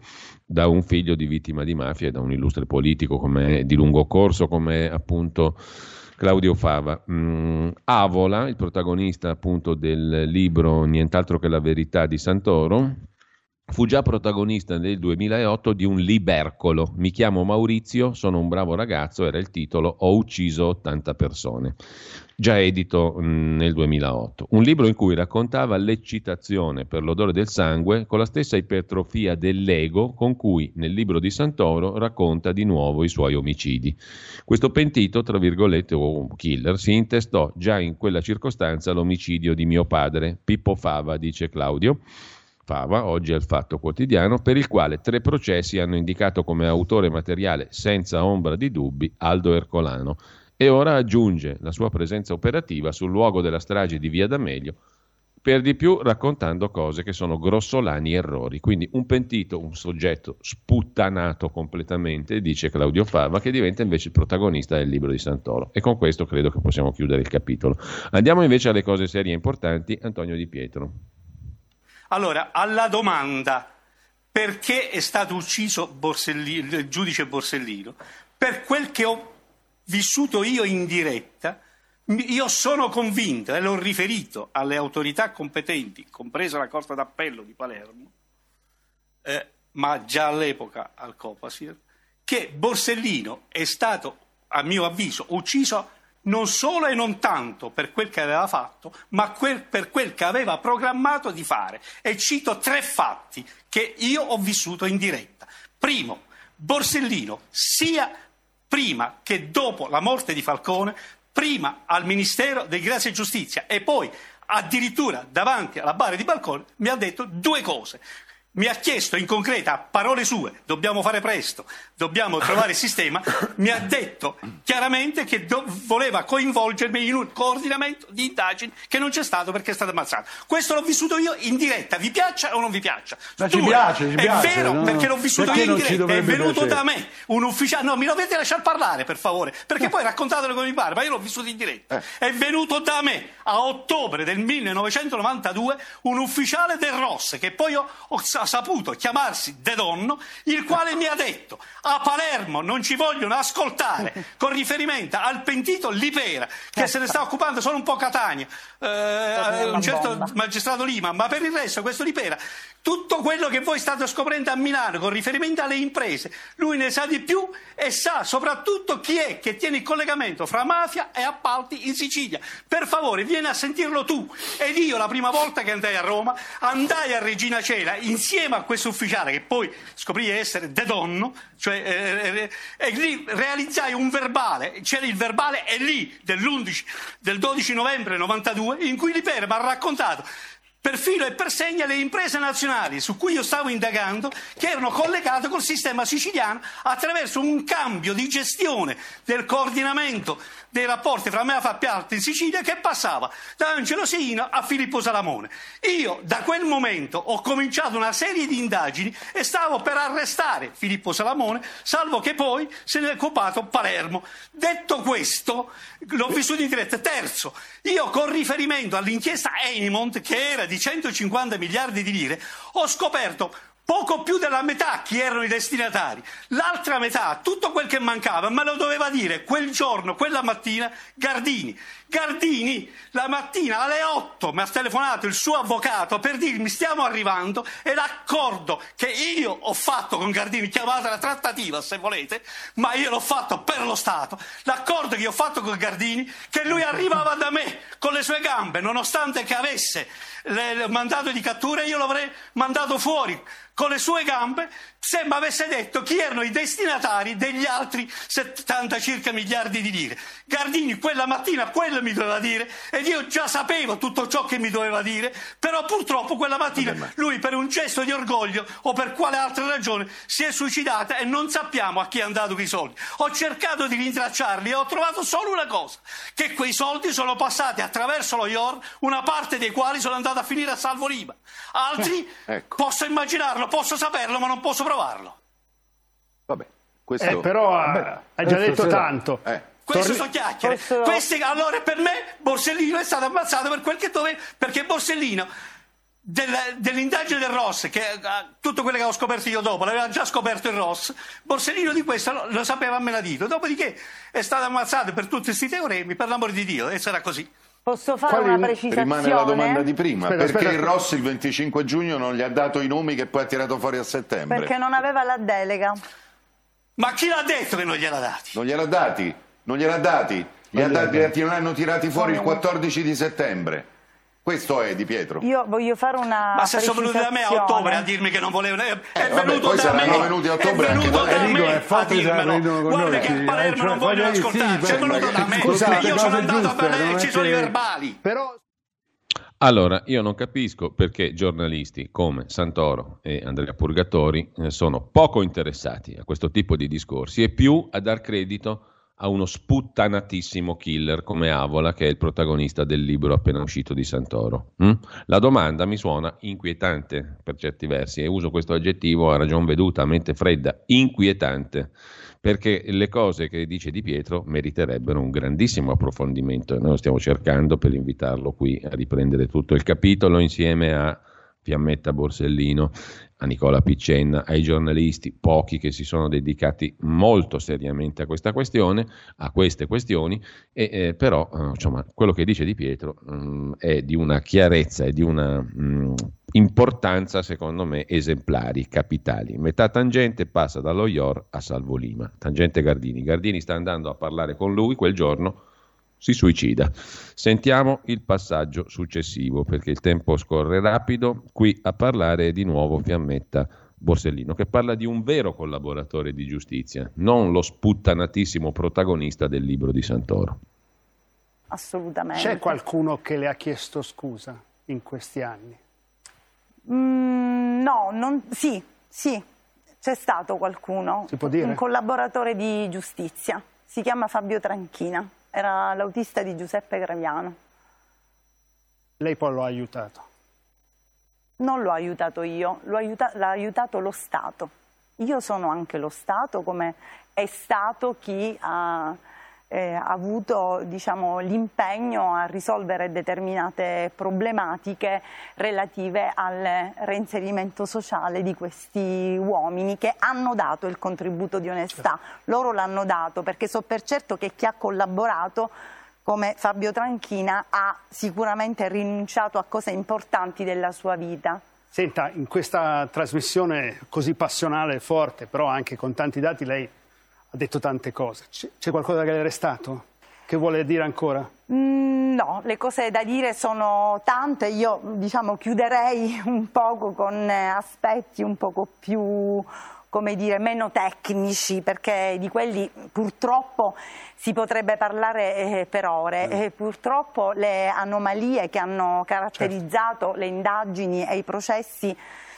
[SPEAKER 1] da un figlio di vittima di mafia e da un illustre politico come, di lungo corso come appunto Claudio Fava. Mm, Avola, il protagonista appunto del libro Nient'altro che la verità di Santoro, fu già protagonista nel 2008 di un libercolo. Mi chiamo Maurizio, sono un bravo ragazzo, era il titolo Ho ucciso 80 persone, già edito mh, nel 2008. Un libro in cui raccontava l'eccitazione per l'odore del sangue con la stessa ipertrofia dell'ego con cui nel libro di Santoro racconta di nuovo i suoi omicidi. Questo pentito, tra virgolette, o killer, si intestò già in quella circostanza l'omicidio di mio padre, Pippo Fava, dice Claudio. Fava, oggi al Fatto Quotidiano, per il quale tre processi hanno indicato come autore materiale senza ombra di dubbi Aldo Ercolano e ora aggiunge la sua presenza operativa sul luogo della strage di Via D'Amelio, per di più raccontando cose che sono grossolani errori. Quindi un pentito, un soggetto sputtanato completamente, dice Claudio Fava, che diventa invece il protagonista del libro di Santoro. E con questo credo che possiamo chiudere il capitolo. Andiamo invece alle cose serie e importanti. Antonio Di Pietro.
[SPEAKER 8] Allora, alla domanda perché è stato ucciso Borsellino, il giudice Borsellino, per quel che ho vissuto io in diretta, io sono convinto, e l'ho riferito alle autorità competenti, compresa la Corte d'Appello di Palermo, eh, ma già all'epoca al Copasir, che Borsellino è stato, a mio avviso, ucciso non solo e non tanto per quel che aveva fatto, ma quel, per quel che aveva programmato di fare. E cito tre fatti che io ho vissuto in diretta. Primo, Borsellino, sia prima che dopo la morte di Falcone, prima al Ministero di Grazia e Giustizia e poi addirittura davanti alla bara di balcone, mi ha detto due cose. Mi ha chiesto in concreta, a parole sue, dobbiamo fare presto, dobbiamo trovare il sistema, mi ha detto chiaramente che do- voleva coinvolgermi in un coordinamento di indagini che non c'è stato perché è stato ammazzato. Questo l'ho vissuto io in diretta, vi piaccia o non vi piaccia?
[SPEAKER 4] Ma ci piace, ci
[SPEAKER 8] è
[SPEAKER 4] piace,
[SPEAKER 8] vero,
[SPEAKER 4] no?
[SPEAKER 8] perché l'ho vissuto
[SPEAKER 4] Perché
[SPEAKER 8] io in diretta, è venuto
[SPEAKER 4] piacere?
[SPEAKER 8] da me un ufficiale, no, mi dovete lasciar parlare per favore, perché poi raccontatelo come mi pare, ma io l'ho vissuto in diretta. È venuto da me a ottobre del 1992 un ufficiale del ROS che poi ho, ho ha saputo chiamarsi De Donno, il quale mi ha detto a Palermo non ci vogliono ascoltare con riferimento al pentito Lipera, che se ne sta occupando solo un po' Catania, eh, un certo magistrato Lima, ma per il resto questo Lipera tutto quello che voi state scoprendo a Milano con riferimento alle imprese, lui ne sa di più e sa soprattutto chi è che tiene il collegamento fra mafia e appalti in Sicilia. Per favore, vieni a sentirlo tu. Ed io la prima volta che andai a Roma andai a Regina Cela insieme a questo ufficiale che poi scoprì essere De Donno, cioè, eh, eh, e lì realizzai un verbale, c'era il verbale è lì dell'11, del 12 novembre 92 in cui Lipere mi ha raccontato per filo e per segna le imprese nazionali su cui io stavo indagando che erano collegate col sistema siciliano attraverso un cambio di gestione del coordinamento dei rapporti fra me e Fappiarte in Sicilia che passava da Angelo Seino a Filippo Salamone. Io da quel momento ho cominciato una serie di indagini e stavo per arrestare Filippo Salamone, salvo che poi se ne è occupato Palermo. Detto questo, l'ho vissuto in diretta. Terzo, io con riferimento all'inchiesta Enimont, che era di 150 miliardi di lire, ho scoperto poco più della metà chi erano i destinatari. L'altra metà, tutto quel che mancava, me lo doveva dire quel giorno, quella mattina, Gardini. Gardini la mattina alle 8 mi ha telefonato il suo avvocato per dirmi stiamo arrivando e l'accordo che io ho fatto con Gardini, chiamatela trattativa se volete, ma io l'ho fatto per lo Stato, l'accordo che ho fatto con Gardini che lui arrivava da me con le sue gambe, nonostante che avesse il mandato di cattura, io l'avrei mandato fuori con le sue gambe se mi avesse detto chi erano i destinatari degli altri 70 circa miliardi di lire. Gardini quella mattina quello mi doveva dire ed io già sapevo tutto ciò che mi doveva dire, però purtroppo quella mattina lui per un gesto di orgoglio o per quale altra ragione si è suicidato e non sappiamo a chi è andato quei soldi. Ho cercato di rintracciarli e ho trovato solo una cosa, che quei soldi sono passati attraverso lo IOR, una parte dei quali sono andati a finire a Salvo Lima. Altri, eh, ecco. posso immaginarlo, posso saperlo, ma non posso provarlo.
[SPEAKER 6] Vabbè, questo...
[SPEAKER 2] Eh, però Vabbè, hai già detto tanto.
[SPEAKER 8] Eh. Queste sono chiacchiere. Posso... Queste, allora per me Borsellino è stato ammazzato per quel che doveva, perché Borsellino del, dell'indagine del Ross, che uh, tutto quello che ho scoperto io dopo, l'aveva già scoperto il Ross, Borsellino di questo lo, lo sapeva a menadito. Dopodiché è stato ammazzato per tutti questi teoremi, per l'amore di Dio, e sarà così.
[SPEAKER 3] Posso fare Quali, una precisazione?
[SPEAKER 6] Rimane la domanda di prima, aspetta, perché aspetta. il Ross il 25 giugno non gli ha dato i nomi che poi ha tirato fuori a settembre?
[SPEAKER 3] Perché non aveva la delega.
[SPEAKER 8] Ma chi l'ha detto che non gliel'ha dati?
[SPEAKER 6] Non gliel'ha dati, non gliel'ha dati. Gli, ha dati, non hanno tirati fuori il 14 di settembre. Questo è Di Pietro.
[SPEAKER 3] Io voglio fare una.
[SPEAKER 8] Ma se sono venuti da me a ottobre a dirmi che non volevano. È,
[SPEAKER 6] eh, venuto
[SPEAKER 8] vabbè,
[SPEAKER 6] da
[SPEAKER 8] me.
[SPEAKER 6] venuti a ottobre
[SPEAKER 8] è venuto
[SPEAKER 6] da
[SPEAKER 8] me è a dirmelo. Guarda che a Palermo non vogliono ascoltare. C'è venuto da me. Scusate, io sono andato a Palermo e ci sono i verbali.
[SPEAKER 1] Però. Allora, io non capisco perché giornalisti come Santoro e Andrea Purgatori eh, sono poco interessati a questo tipo di discorsi e più a dar credito a uno sputtanatissimo killer come Avola, che è il protagonista del libro appena uscito di Santoro. Mm? La domanda mi suona inquietante per certi versi e uso questo aggettivo a ragion veduta, a mente fredda, inquietante, perché le cose che dice Di Pietro meriterebbero un grandissimo approfondimento e noi lo stiamo cercando per invitarlo qui a riprendere tutto il capitolo insieme a Fiammetta Borsellino a Nicola Piccenna, ai giornalisti, pochi che si sono dedicati molto seriamente a questa questione, a queste questioni, e, eh, però eh, insomma, quello che dice Di Pietro mh, mm, è di una chiarezza e di una mh, mm, importanza, secondo me, esemplari, capitali. Metà tangente passa dallo IOR a Salvo Lima, tangente Gardini. Gardini sta andando a parlare con lui quel giorno si suicida. Sentiamo il passaggio successivo perché il tempo scorre rapido. Qui a parlare di nuovo Fiammetta Borsellino, che parla di un vero collaboratore di giustizia, non lo sputtanatissimo protagonista del libro di Santoro.
[SPEAKER 3] Assolutamente.
[SPEAKER 2] C'è qualcuno che le ha chiesto scusa in questi anni?
[SPEAKER 3] Mm, no, non, sì, sì, c'è stato qualcuno,
[SPEAKER 2] si può dire?
[SPEAKER 3] un collaboratore di giustizia, si chiama Fabio Tranchina era l'autista di Giuseppe Graviano.
[SPEAKER 2] Lei poi lo ha aiutato?
[SPEAKER 3] Non l'ho aiutato io, aiuta l'ha aiutato lo Stato. Io sono anche lo Stato come è stato chi ha eh, avuto diciamo, l'impegno a risolvere determinate problematiche relative al reinserimento sociale di questi uomini che hanno dato il contributo di onestà. Loro l'hanno dato perché so per certo che chi ha collaborato come Fabio Tranchina ha sicuramente rinunciato a cose importanti della sua vita.
[SPEAKER 2] Senta, in questa trasmissione così passionale e forte, però anche con tanti dati, lei ha detto tante cose. C'è qualcosa che le è restato? Che vuole dire ancora?
[SPEAKER 3] Mm, no, le cose da dire sono tante. Io diciamo, chiuderei un poco con eh, aspetti un poco più come dire, meno tecnici, perché di quelli purtroppo si potrebbe parlare eh, per ore. Eh, purtroppo le anomalie che hanno caratterizzato certo. le indagini e i processi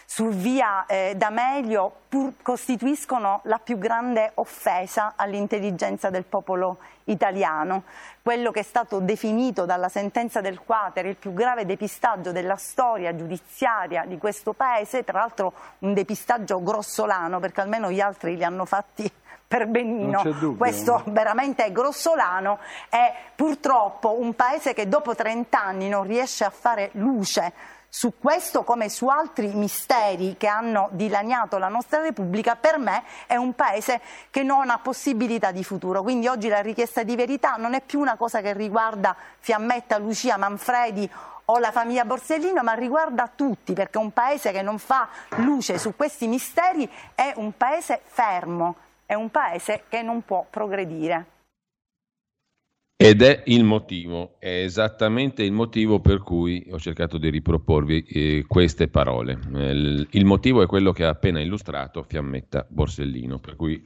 [SPEAKER 3] su via eh, D'Amelio pur, costituiscono la più grande offesa all'intelligenza del popolo italiano, quello che è stato definito dalla sentenza del Quater il più grave depistaggio della storia giudiziaria di questo Paese, tra l'altro un depistaggio grossolano perché almeno gli altri li hanno fatti per benino, questo veramente è grossolano, è purtroppo un paese che dopo 30 anni non riesce a fare luce su questo come su altri misteri che hanno dilaniato la nostra Repubblica, per me è un paese che non ha possibilità di futuro. Quindi oggi la richiesta di verità non è più una cosa che riguarda Fiammetta, Lucia, Manfredi o la famiglia Borsellino, ma riguarda tutti, perché un paese che non fa luce su questi misteri è un paese fermo, è un paese che non può progredire.
[SPEAKER 1] Ed è il motivo, è esattamente il motivo per cui ho cercato di riproporvi eh, queste parole. Eh, il motivo è quello che ha appena illustrato Fiammetta Borsellino, per cui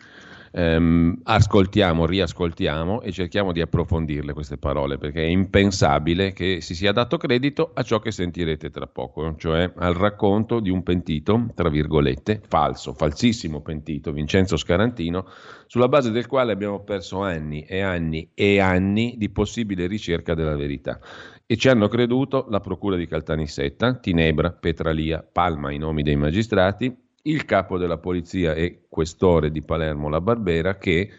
[SPEAKER 1] ehm, ascoltiamo, riascoltiamo e cerchiamo di approfondirle queste parole, perché è impensabile che si sia dato credito a ciò che sentirete tra poco, cioè al racconto di un pentito, tra virgolette, falso, falsissimo pentito, Vincenzo Scarantino, sulla base del quale abbiamo perso anni e anni e anni di possibile ricerca della verità. E ci hanno creduto la Procura di Caltanissetta, Tinebra, Petralia, Palma, i nomi dei magistrati, il capo della polizia e questore di Palermo La Barbera che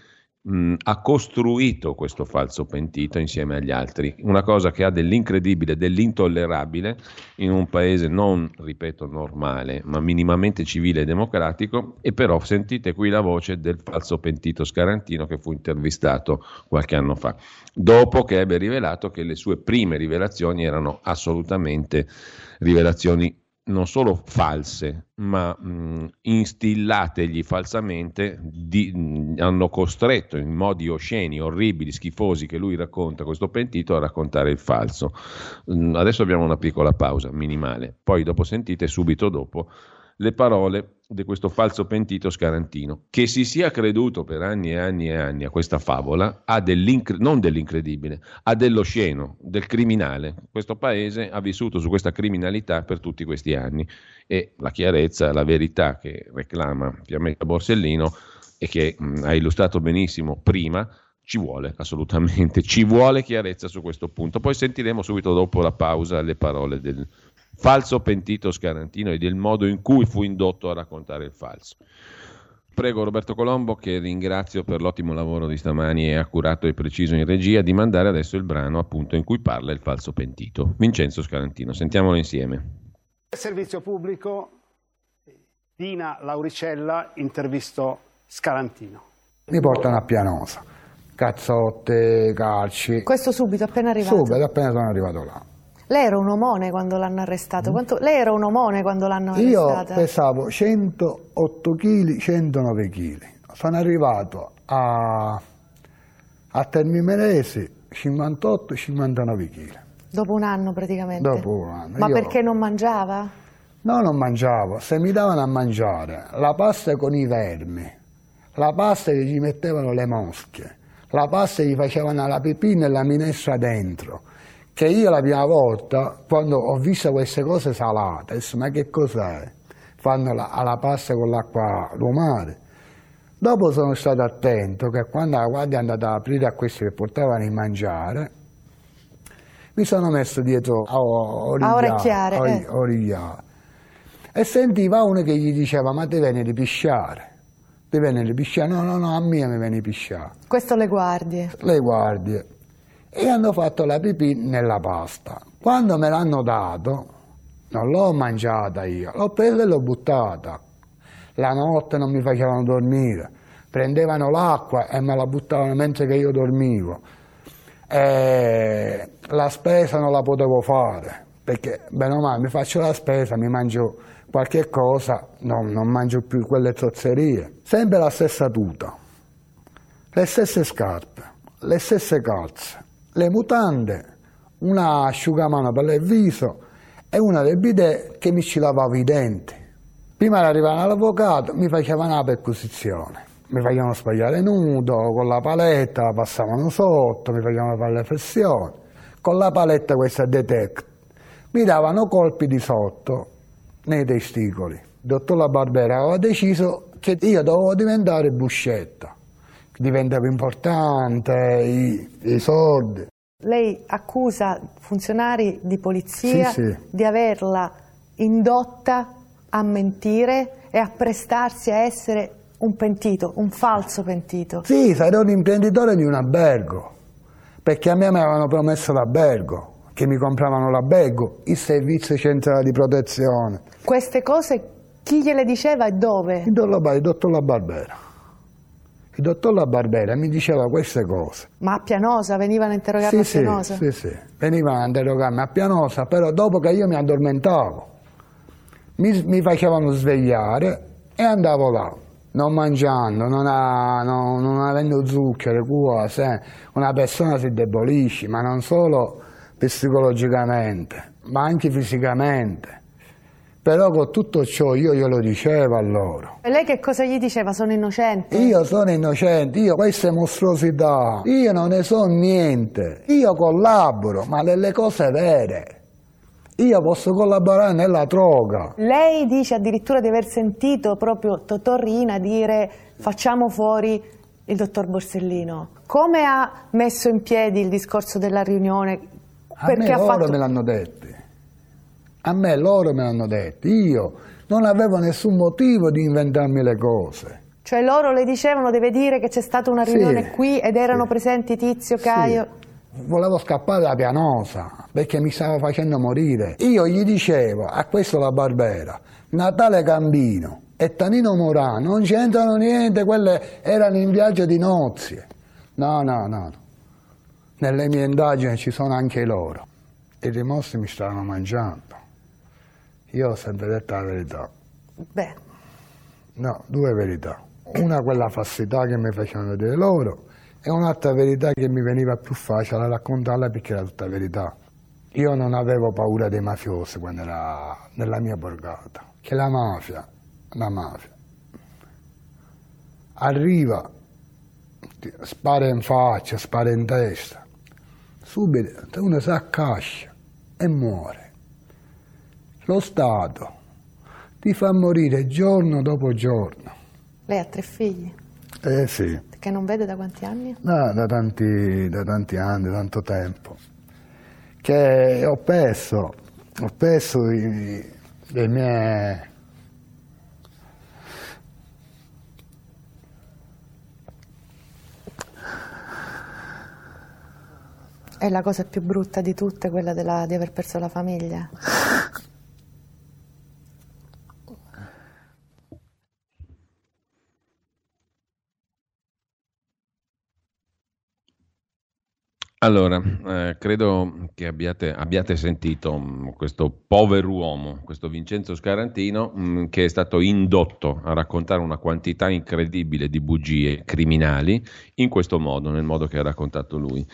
[SPEAKER 1] mh, ha costruito questo falso pentito insieme agli altri, una cosa che ha dell'incredibile, dell'intollerabile in un paese non, ripeto, normale, ma minimamente civile e democratico. E però sentite qui la voce del falso pentito Scarantino che fu intervistato qualche anno fa, dopo che ebbe rivelato che le sue prime rivelazioni erano assolutamente rivelazioni non solo false, ma mh, instillategli falsamente, di, mh, hanno costretto in modi osceni, orribili, schifosi che lui racconta, questo pentito, a raccontare il falso. Mh, adesso abbiamo una piccola pausa minimale, poi dopo sentite subito dopo le parole di questo falso pentito scarantino. Che si sia creduto per anni e anni e anni a questa favola ha non dell'incredibile, ha dell'osceno, del criminale. Questo paese ha vissuto su questa criminalità per tutti questi anni e la chiarezza, la verità che reclama Fiammetta Borsellino e che mh, ha illustrato benissimo prima, ci vuole assolutamente, ci vuole chiarezza su questo punto. Poi sentiremo subito dopo la pausa le parole del falso pentito Scarantino e del modo in cui fu indotto a raccontare il falso. Prego Roberto Colombo, che ringrazio per l'ottimo lavoro di stamani e accurato e preciso in regia, di mandare adesso il brano appunto in cui parla il falso pentito. Vincenzo Scarantino, sentiamolo insieme.
[SPEAKER 2] Servizio pubblico, Dina Lauricella intervistò Scarantino.
[SPEAKER 10] Mi portano a Pianosa, cazzotte, calci.
[SPEAKER 11] Questo subito, appena arrivato?
[SPEAKER 10] Subito, appena sono arrivato là.
[SPEAKER 11] Lei era un omone quando l'hanno arrestato. Mm. Quanto... Lei era un omone quando l'hanno arrestato?
[SPEAKER 10] Io pesavo 108 kg, 109 kg. Sono arrivato a, a Termimelesi 58-59 kg.
[SPEAKER 11] Dopo un anno praticamente?
[SPEAKER 10] Dopo un anno.
[SPEAKER 11] Ma Io... perché non mangiava?
[SPEAKER 10] No, non mangiavo. Se mi davano a mangiare la pasta con i vermi, la pasta che gli mettevano le mosche, la pasta che gli facevano la pipina e la minestra dentro, che io la prima volta, quando ho visto queste cose salate, ho ma che cos'è? Fanno la, alla pasta con l'acqua lumare. Dopo sono stato attento che quando la guardia è andata ad aprire a questi che portavano il mangiare, mi sono messo dietro a,
[SPEAKER 11] a orecchiare. A
[SPEAKER 10] eh. E sentiva uno che gli diceva, ma te vieni di pisciare. Ti viene pisciare? No, no, no, a me mi viene pisciare.
[SPEAKER 11] Questo le guardie.
[SPEAKER 10] Le guardie. E hanno fatto la pipì nella pasta. Quando me l'hanno dato, non l'ho mangiata io, l'ho presa e l'ho buttata. La notte non mi facevano dormire, prendevano l'acqua e me la buttavano mentre che io dormivo. E la spesa non la potevo fare, perché bene o male mi faccio la spesa, mi mangio qualche cosa, no, non mangio più quelle zozzerie. Sempre la stessa tuta, le stesse scarpe, le stesse calze, le mutande, una asciugamano per il viso e una del bidet che mi ci lavava i denti. Prima di arrivare all'avvocato mi facevano la perquisizione, mi facevano sbagliare nudo, con la paletta la passavano sotto, mi facevano fare le flessioni, con la paletta questa detect, mi davano colpi di sotto nei testicoli. Il dottor La Barbera aveva deciso che io dovevo diventare buscetta, diventava importante, i, i soldi.
[SPEAKER 11] Lei accusa funzionari di polizia
[SPEAKER 10] Sì, sì.
[SPEAKER 11] di averla indotta a mentire e a prestarsi a essere un pentito, un falso pentito.
[SPEAKER 10] Sì, sarò un imprenditore di un albergo, perché a me mi avevano promesso l'albergo, che mi compravano l'albergo, il servizio centrale di protezione.
[SPEAKER 11] Queste cose chi gliele diceva e dove?
[SPEAKER 10] Il dottor La- il dottor La Barbera. Mi diceva queste cose.
[SPEAKER 11] Ma a Pianosa venivano interrogati
[SPEAKER 10] Sì,
[SPEAKER 11] a Pianosa?
[SPEAKER 10] sì, sì. Venivano a interrogarmi a Pianosa, però dopo che io mi addormentavo, mi, mi facevano svegliare e andavo là, non mangiando, non, ha- non- non avendo zucchero, cose. Una persona si indebolisce, ma non solo psicologicamente, ma anche fisicamente. Però con tutto ciò io glielo dicevo a loro.
[SPEAKER 11] E lei che cosa gli diceva? Sono innocente?
[SPEAKER 10] Io sono innocente, io queste mostruosità, io non ne so niente, io collaboro, ma nelle cose vere. Io posso collaborare nella droga.
[SPEAKER 11] Lei dice addirittura di aver sentito proprio Totò Riina dire facciamo fuori il dottor Borsellino. Come ha messo in piedi il discorso della riunione?
[SPEAKER 10] A me
[SPEAKER 11] ha
[SPEAKER 10] loro
[SPEAKER 11] fatto...
[SPEAKER 10] me l'hanno detto. A me loro me l'hanno detto. Io non avevo nessun motivo di inventarmi le cose.
[SPEAKER 11] Cioè loro le dicevano deve dire che c'è stata una
[SPEAKER 10] Sì,
[SPEAKER 11] riunione qui ed erano presenti Tizio, Caio.
[SPEAKER 10] Volevo scappare da Pianosa perché mi stava facendo morire. Io gli dicevo a questo la Barbera, Natale Gambino e Tanino Morano non c'entrano niente, quelle erano in viaggio di nozze. No, no, no. Nelle mie indagini ci sono anche loro. I rimorsi mi stavano mangiando. Io ho sempre detto la verità.
[SPEAKER 11] Beh,
[SPEAKER 10] No, due verità. Una quella falsità che mi facevano vedere loro e un'altra verità che mi veniva più facile raccontarla perché era tutta verità. Io non avevo paura dei mafiosi quando era nella mia borgata, che la mafia, la mafia, arriva, spara in faccia, spara in testa, subito uno si accascia e muore. Lo Stato ti fa morire giorno dopo giorno.
[SPEAKER 11] lei ha tre figli,
[SPEAKER 10] Eh sì,
[SPEAKER 11] che non vede da quanti anni?
[SPEAKER 10] no, da, tanti, da tanti anni, tanto tempo, che ho perso, ho perso i, le mie...
[SPEAKER 11] È la cosa più brutta di tutte quella della- di aver perso la famiglia.
[SPEAKER 1] Allora, eh, credo che abbiate, abbiate sentito mh, questo povero uomo, questo Vincenzo Scarantino, mh, che è stato indotto a raccontare una quantità incredibile di bugie criminali in questo modo, nel modo che ha raccontato lui.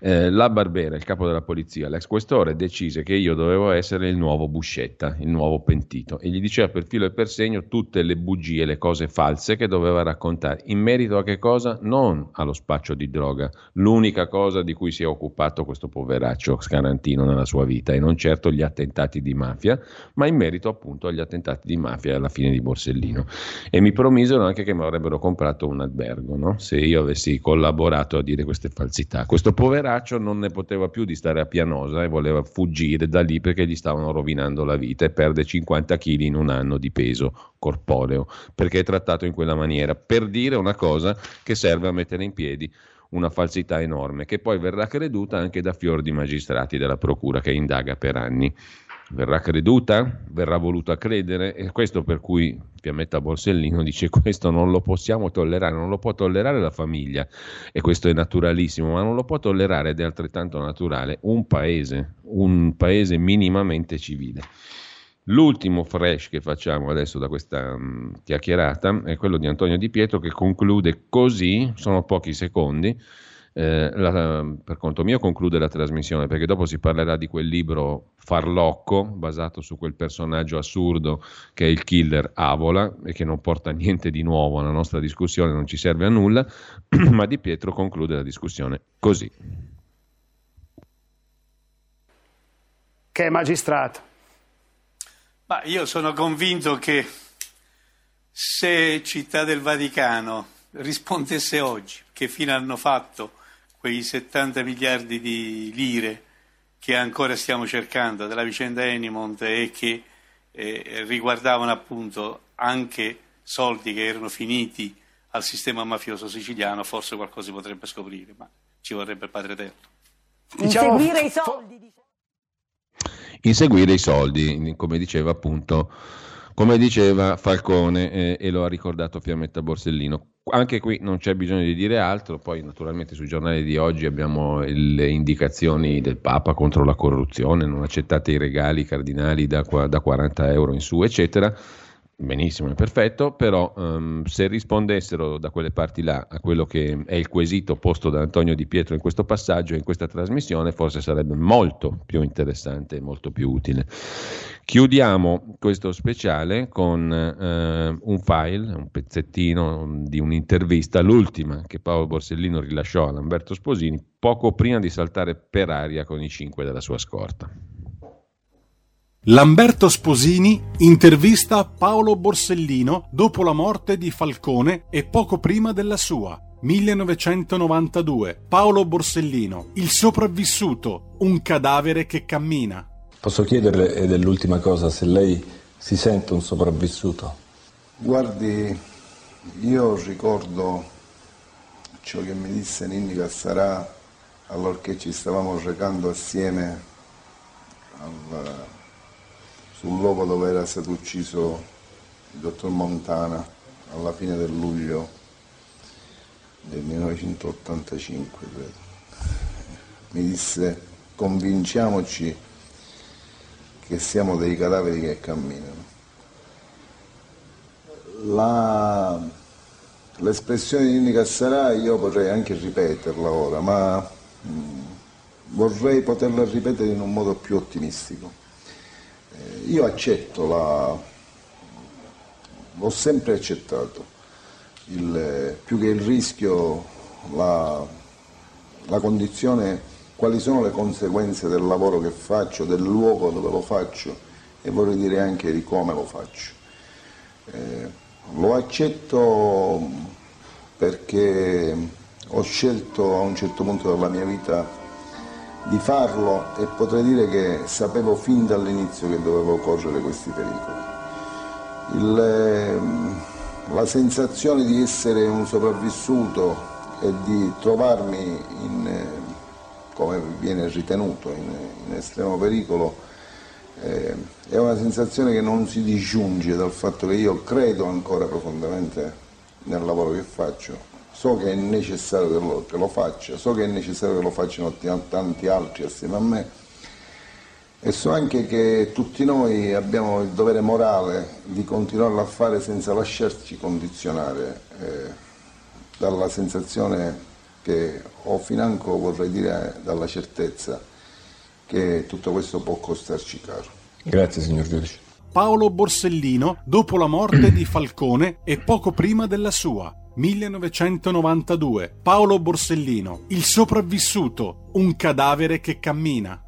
[SPEAKER 1] Eh, la Barbera, il capo della polizia, l'ex questore, decise che io dovevo essere il nuovo Buscetta, il nuovo pentito, e gli diceva per filo e per segno tutte le bugie, le cose false che doveva raccontare. In merito a che cosa? Non allo spaccio di droga. L'unica cosa di cui cui si è occupato questo poveraccio Scarantino nella sua vita e non certo gli attentati di mafia, ma in merito appunto agli attentati di mafia alla fine di Borsellino. E mi promisero anche che mi avrebbero comprato un albergo, no? se io avessi collaborato a dire queste falsità. Questo poveraccio non ne poteva più di stare a Pianosa e voleva fuggire da lì perché gli stavano rovinando la vita e perde 50 kg in un anno di peso corporeo, perché è trattato in quella maniera, per dire una cosa che serve a mettere in piedi una falsità enorme, che poi verrà creduta anche da fior di magistrati della Procura che indaga per anni. Verrà creduta? Verrà voluta credere? E questo per cui Piametta Borsellino dice questo non lo possiamo tollerare, non lo può tollerare la famiglia e questo è naturalissimo, ma non lo può tollerare ed è altrettanto naturale un paese, un paese minimamente civile. L'ultimo fresh che facciamo adesso da questa um, chiacchierata è quello di Antonio Di Pietro che conclude così, sono pochi secondi, eh, la, per conto mio conclude la trasmissione perché dopo si parlerà di quel libro farlocco basato su quel personaggio assurdo che è il killer Avola e che non porta niente di nuovo alla nostra discussione, non ci serve a nulla, ma Di Pietro conclude la discussione così.
[SPEAKER 2] Che magistrato.
[SPEAKER 8] Ma io sono convinto che se Città del Vaticano rispondesse oggi che fine hanno fatto quei 70 miliardi di lire che ancora stiamo cercando della vicenda Enimont e che eh, riguardavano appunto anche soldi che erano finiti al sistema mafioso siciliano, forse qualcosa si potrebbe scoprire, ma ci vorrebbe il Padre Eterno.
[SPEAKER 3] Diciamo, Inseguire i soldi
[SPEAKER 1] inseguire i soldi, come diceva appunto come diceva Falcone eh, e lo ha ricordato Fiammetta Borsellino. Anche qui non c'è bisogno di dire altro, poi naturalmente sui giornali di oggi abbiamo le indicazioni del Papa contro la corruzione, non accettate i regali cardinali da, da 40 euro in su, eccetera. Benissimo, è perfetto, però um, se rispondessero da quelle parti là a quello che è il quesito posto da Antonio Di Pietro in questo passaggio e in questa trasmissione, forse sarebbe molto più interessante e molto più utile. Chiudiamo questo speciale con uh, un file, un pezzettino di un'intervista, l'ultima che Paolo Borsellino rilasciò a Lamberto Sposini poco prima di saltare per aria con i cinque della sua scorta.
[SPEAKER 12] Lamberto Sposini intervista Paolo Borsellino dopo la morte di Falcone e poco prima della sua. 1992. Paolo Borsellino, il sopravvissuto, un cadavere che cammina.
[SPEAKER 13] Posso chiederle, ed è l'ultima cosa, se lei si sente un sopravvissuto?
[SPEAKER 14] Guardi, io ricordo ciò che mi disse Ninni Cassarà allorché ci stavamo recando assieme al sul luogo dove era stato ucciso il dottor Montana alla fine del luglio del 1985, credo. Mi disse convinciamoci che siamo dei cadaveri che camminano. La, l'espressione di Nini Cassarà io potrei anche ripeterla ora, ma mm, vorrei poterla ripetere in un modo più ottimistico io accetto la... l'ho sempre accettato, il, più che il rischio, la, la condizione, quali sono le conseguenze del lavoro che faccio, del luogo dove lo faccio e vorrei dire anche di come lo faccio. Eh, lo accetto perché ho scelto a un certo punto della mia vita di farlo e potrei dire che sapevo fin dall'inizio che dovevo correre questi pericoli. Il, ehm, la sensazione di essere un sopravvissuto e di trovarmi in, eh, come viene ritenuto, in, in estremo pericolo, eh, è una sensazione che non si disgiunge dal fatto che io credo ancora profondamente nel lavoro che faccio so che è necessario che lo, che lo faccia, so che è necessario che lo facciano tanti altri assieme a me e so anche che tutti noi abbiamo il dovere morale di continuarlo a fare senza lasciarci condizionare eh, dalla sensazione che ho financo, vorrei dire, dalla certezza che tutto questo può costarci caro.
[SPEAKER 13] Grazie signor Giudice.
[SPEAKER 12] Paolo Borsellino dopo la morte di Falcone e poco prima della sua. 1992. Paolo Borsellino, il sopravvissuto, un cadavere che cammina.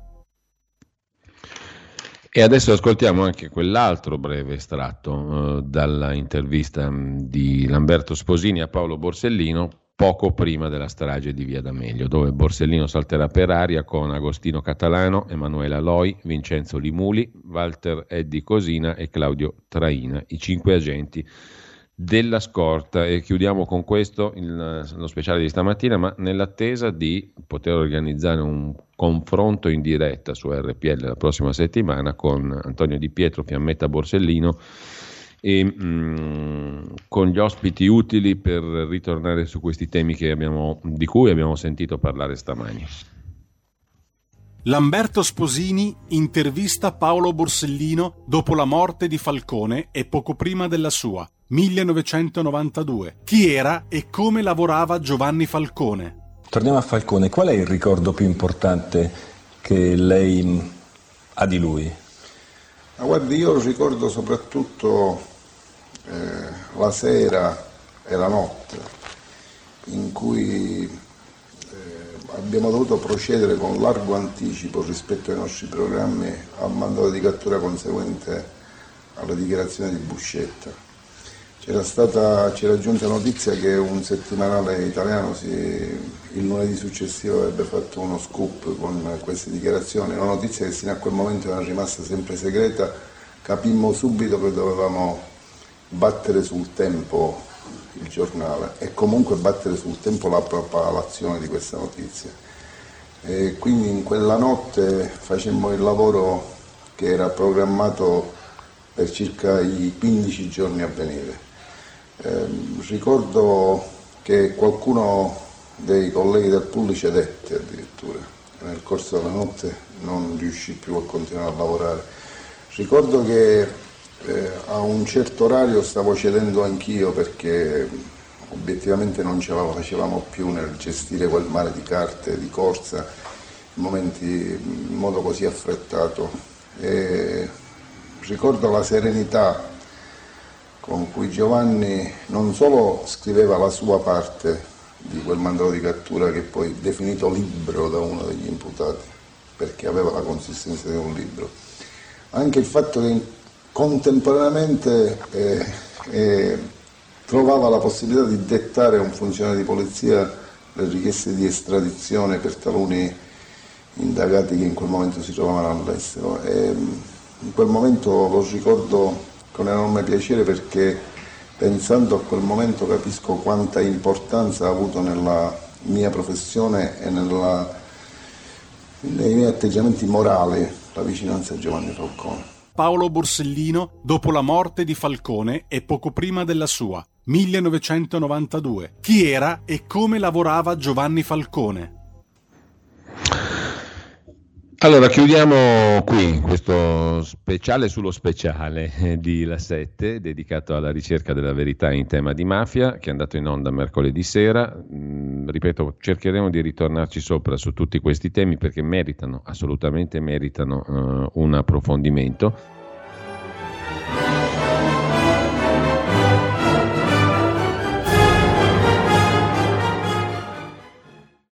[SPEAKER 1] E adesso ascoltiamo anche quell'altro breve estratto eh, dalla intervista mm, di Lamberto Sposini a Paolo Borsellino poco prima della strage di Via D'Amelio, dove Borsellino salterà per aria con Agostino Catalano, Emanuela Loi, Vincenzo Limuli, Walter Eddi Cosina e Claudio Traina, i cinque agenti della scorta e chiudiamo con questo il, lo speciale di stamattina, ma nell'attesa di poter organizzare un confronto in diretta su RPL la prossima settimana con Antonio Di Pietro, Fiammetta Borsellino e mh, mm, con gli ospiti utili per ritornare su questi temi abbiamo, di cui abbiamo sentito parlare stamani.
[SPEAKER 12] Lamberto Sposini intervista Paolo Borsellino dopo la morte di Falcone e poco prima della sua. 1992. Chi era e come lavorava Giovanni Falcone?
[SPEAKER 13] Torniamo a Falcone, qual è il ricordo più importante che lei ha di lui?
[SPEAKER 14] Ma guardi, io ricordo soprattutto eh, la sera e la notte in cui eh, abbiamo dovuto procedere con largo anticipo rispetto ai nostri programmi al mandato di cattura conseguente alla dichiarazione di Buscetta c'era, stata, c'era giunta notizia che un settimanale italiano si, il lunedì successivo avrebbe fatto uno scoop con queste dichiarazioni, una notizia che fino a quel momento era rimasta sempre segreta, capimmo subito che dovevamo battere sul tempo il giornale e comunque battere sul tempo la propalazione di questa notizia. E quindi in quella notte facemmo il lavoro che era programmato per circa i 15 giorni a venire. Eh, ricordo che qualcuno dei colleghi del pool cedette addirittura, nel corso della notte non riuscì più a continuare a lavorare. Ricordo che eh, a un certo orario stavo cedendo anch'io perché obiettivamente non ce la facevamo più nel gestire quel mare di carte, di corsa, in momenti in modo così affrettato. E ricordo la serenità con cui Giovanni non solo scriveva la sua parte di quel mandato di cattura che poi definito libro da uno degli imputati, perché aveva la consistenza di un libro, anche il fatto che contemporaneamente eh, eh, trovava la possibilità di dettare a un funzionario di polizia le richieste di estradizione per taluni indagati che in quel momento si trovavano all'estero. E in quel momento lo ricordo con enorme piacere perché pensando a quel momento capisco quanta importanza ha avuto nella mia professione e nella, nei miei atteggiamenti morali la vicinanza a Giovanni Falcone.
[SPEAKER 12] Paolo Borsellino dopo la morte di Falcone e poco prima della sua, 1992. Chi era e come lavorava Giovanni Falcone?
[SPEAKER 1] Allora, chiudiamo qui questo speciale sullo speciale di La 7, dedicato alla ricerca della verità in tema di mafia, che è andato in onda mercoledì sera. Mm, ripeto, cercheremo di ritornarci sopra su tutti questi temi perché meritano, assolutamente meritano uh, un approfondimento.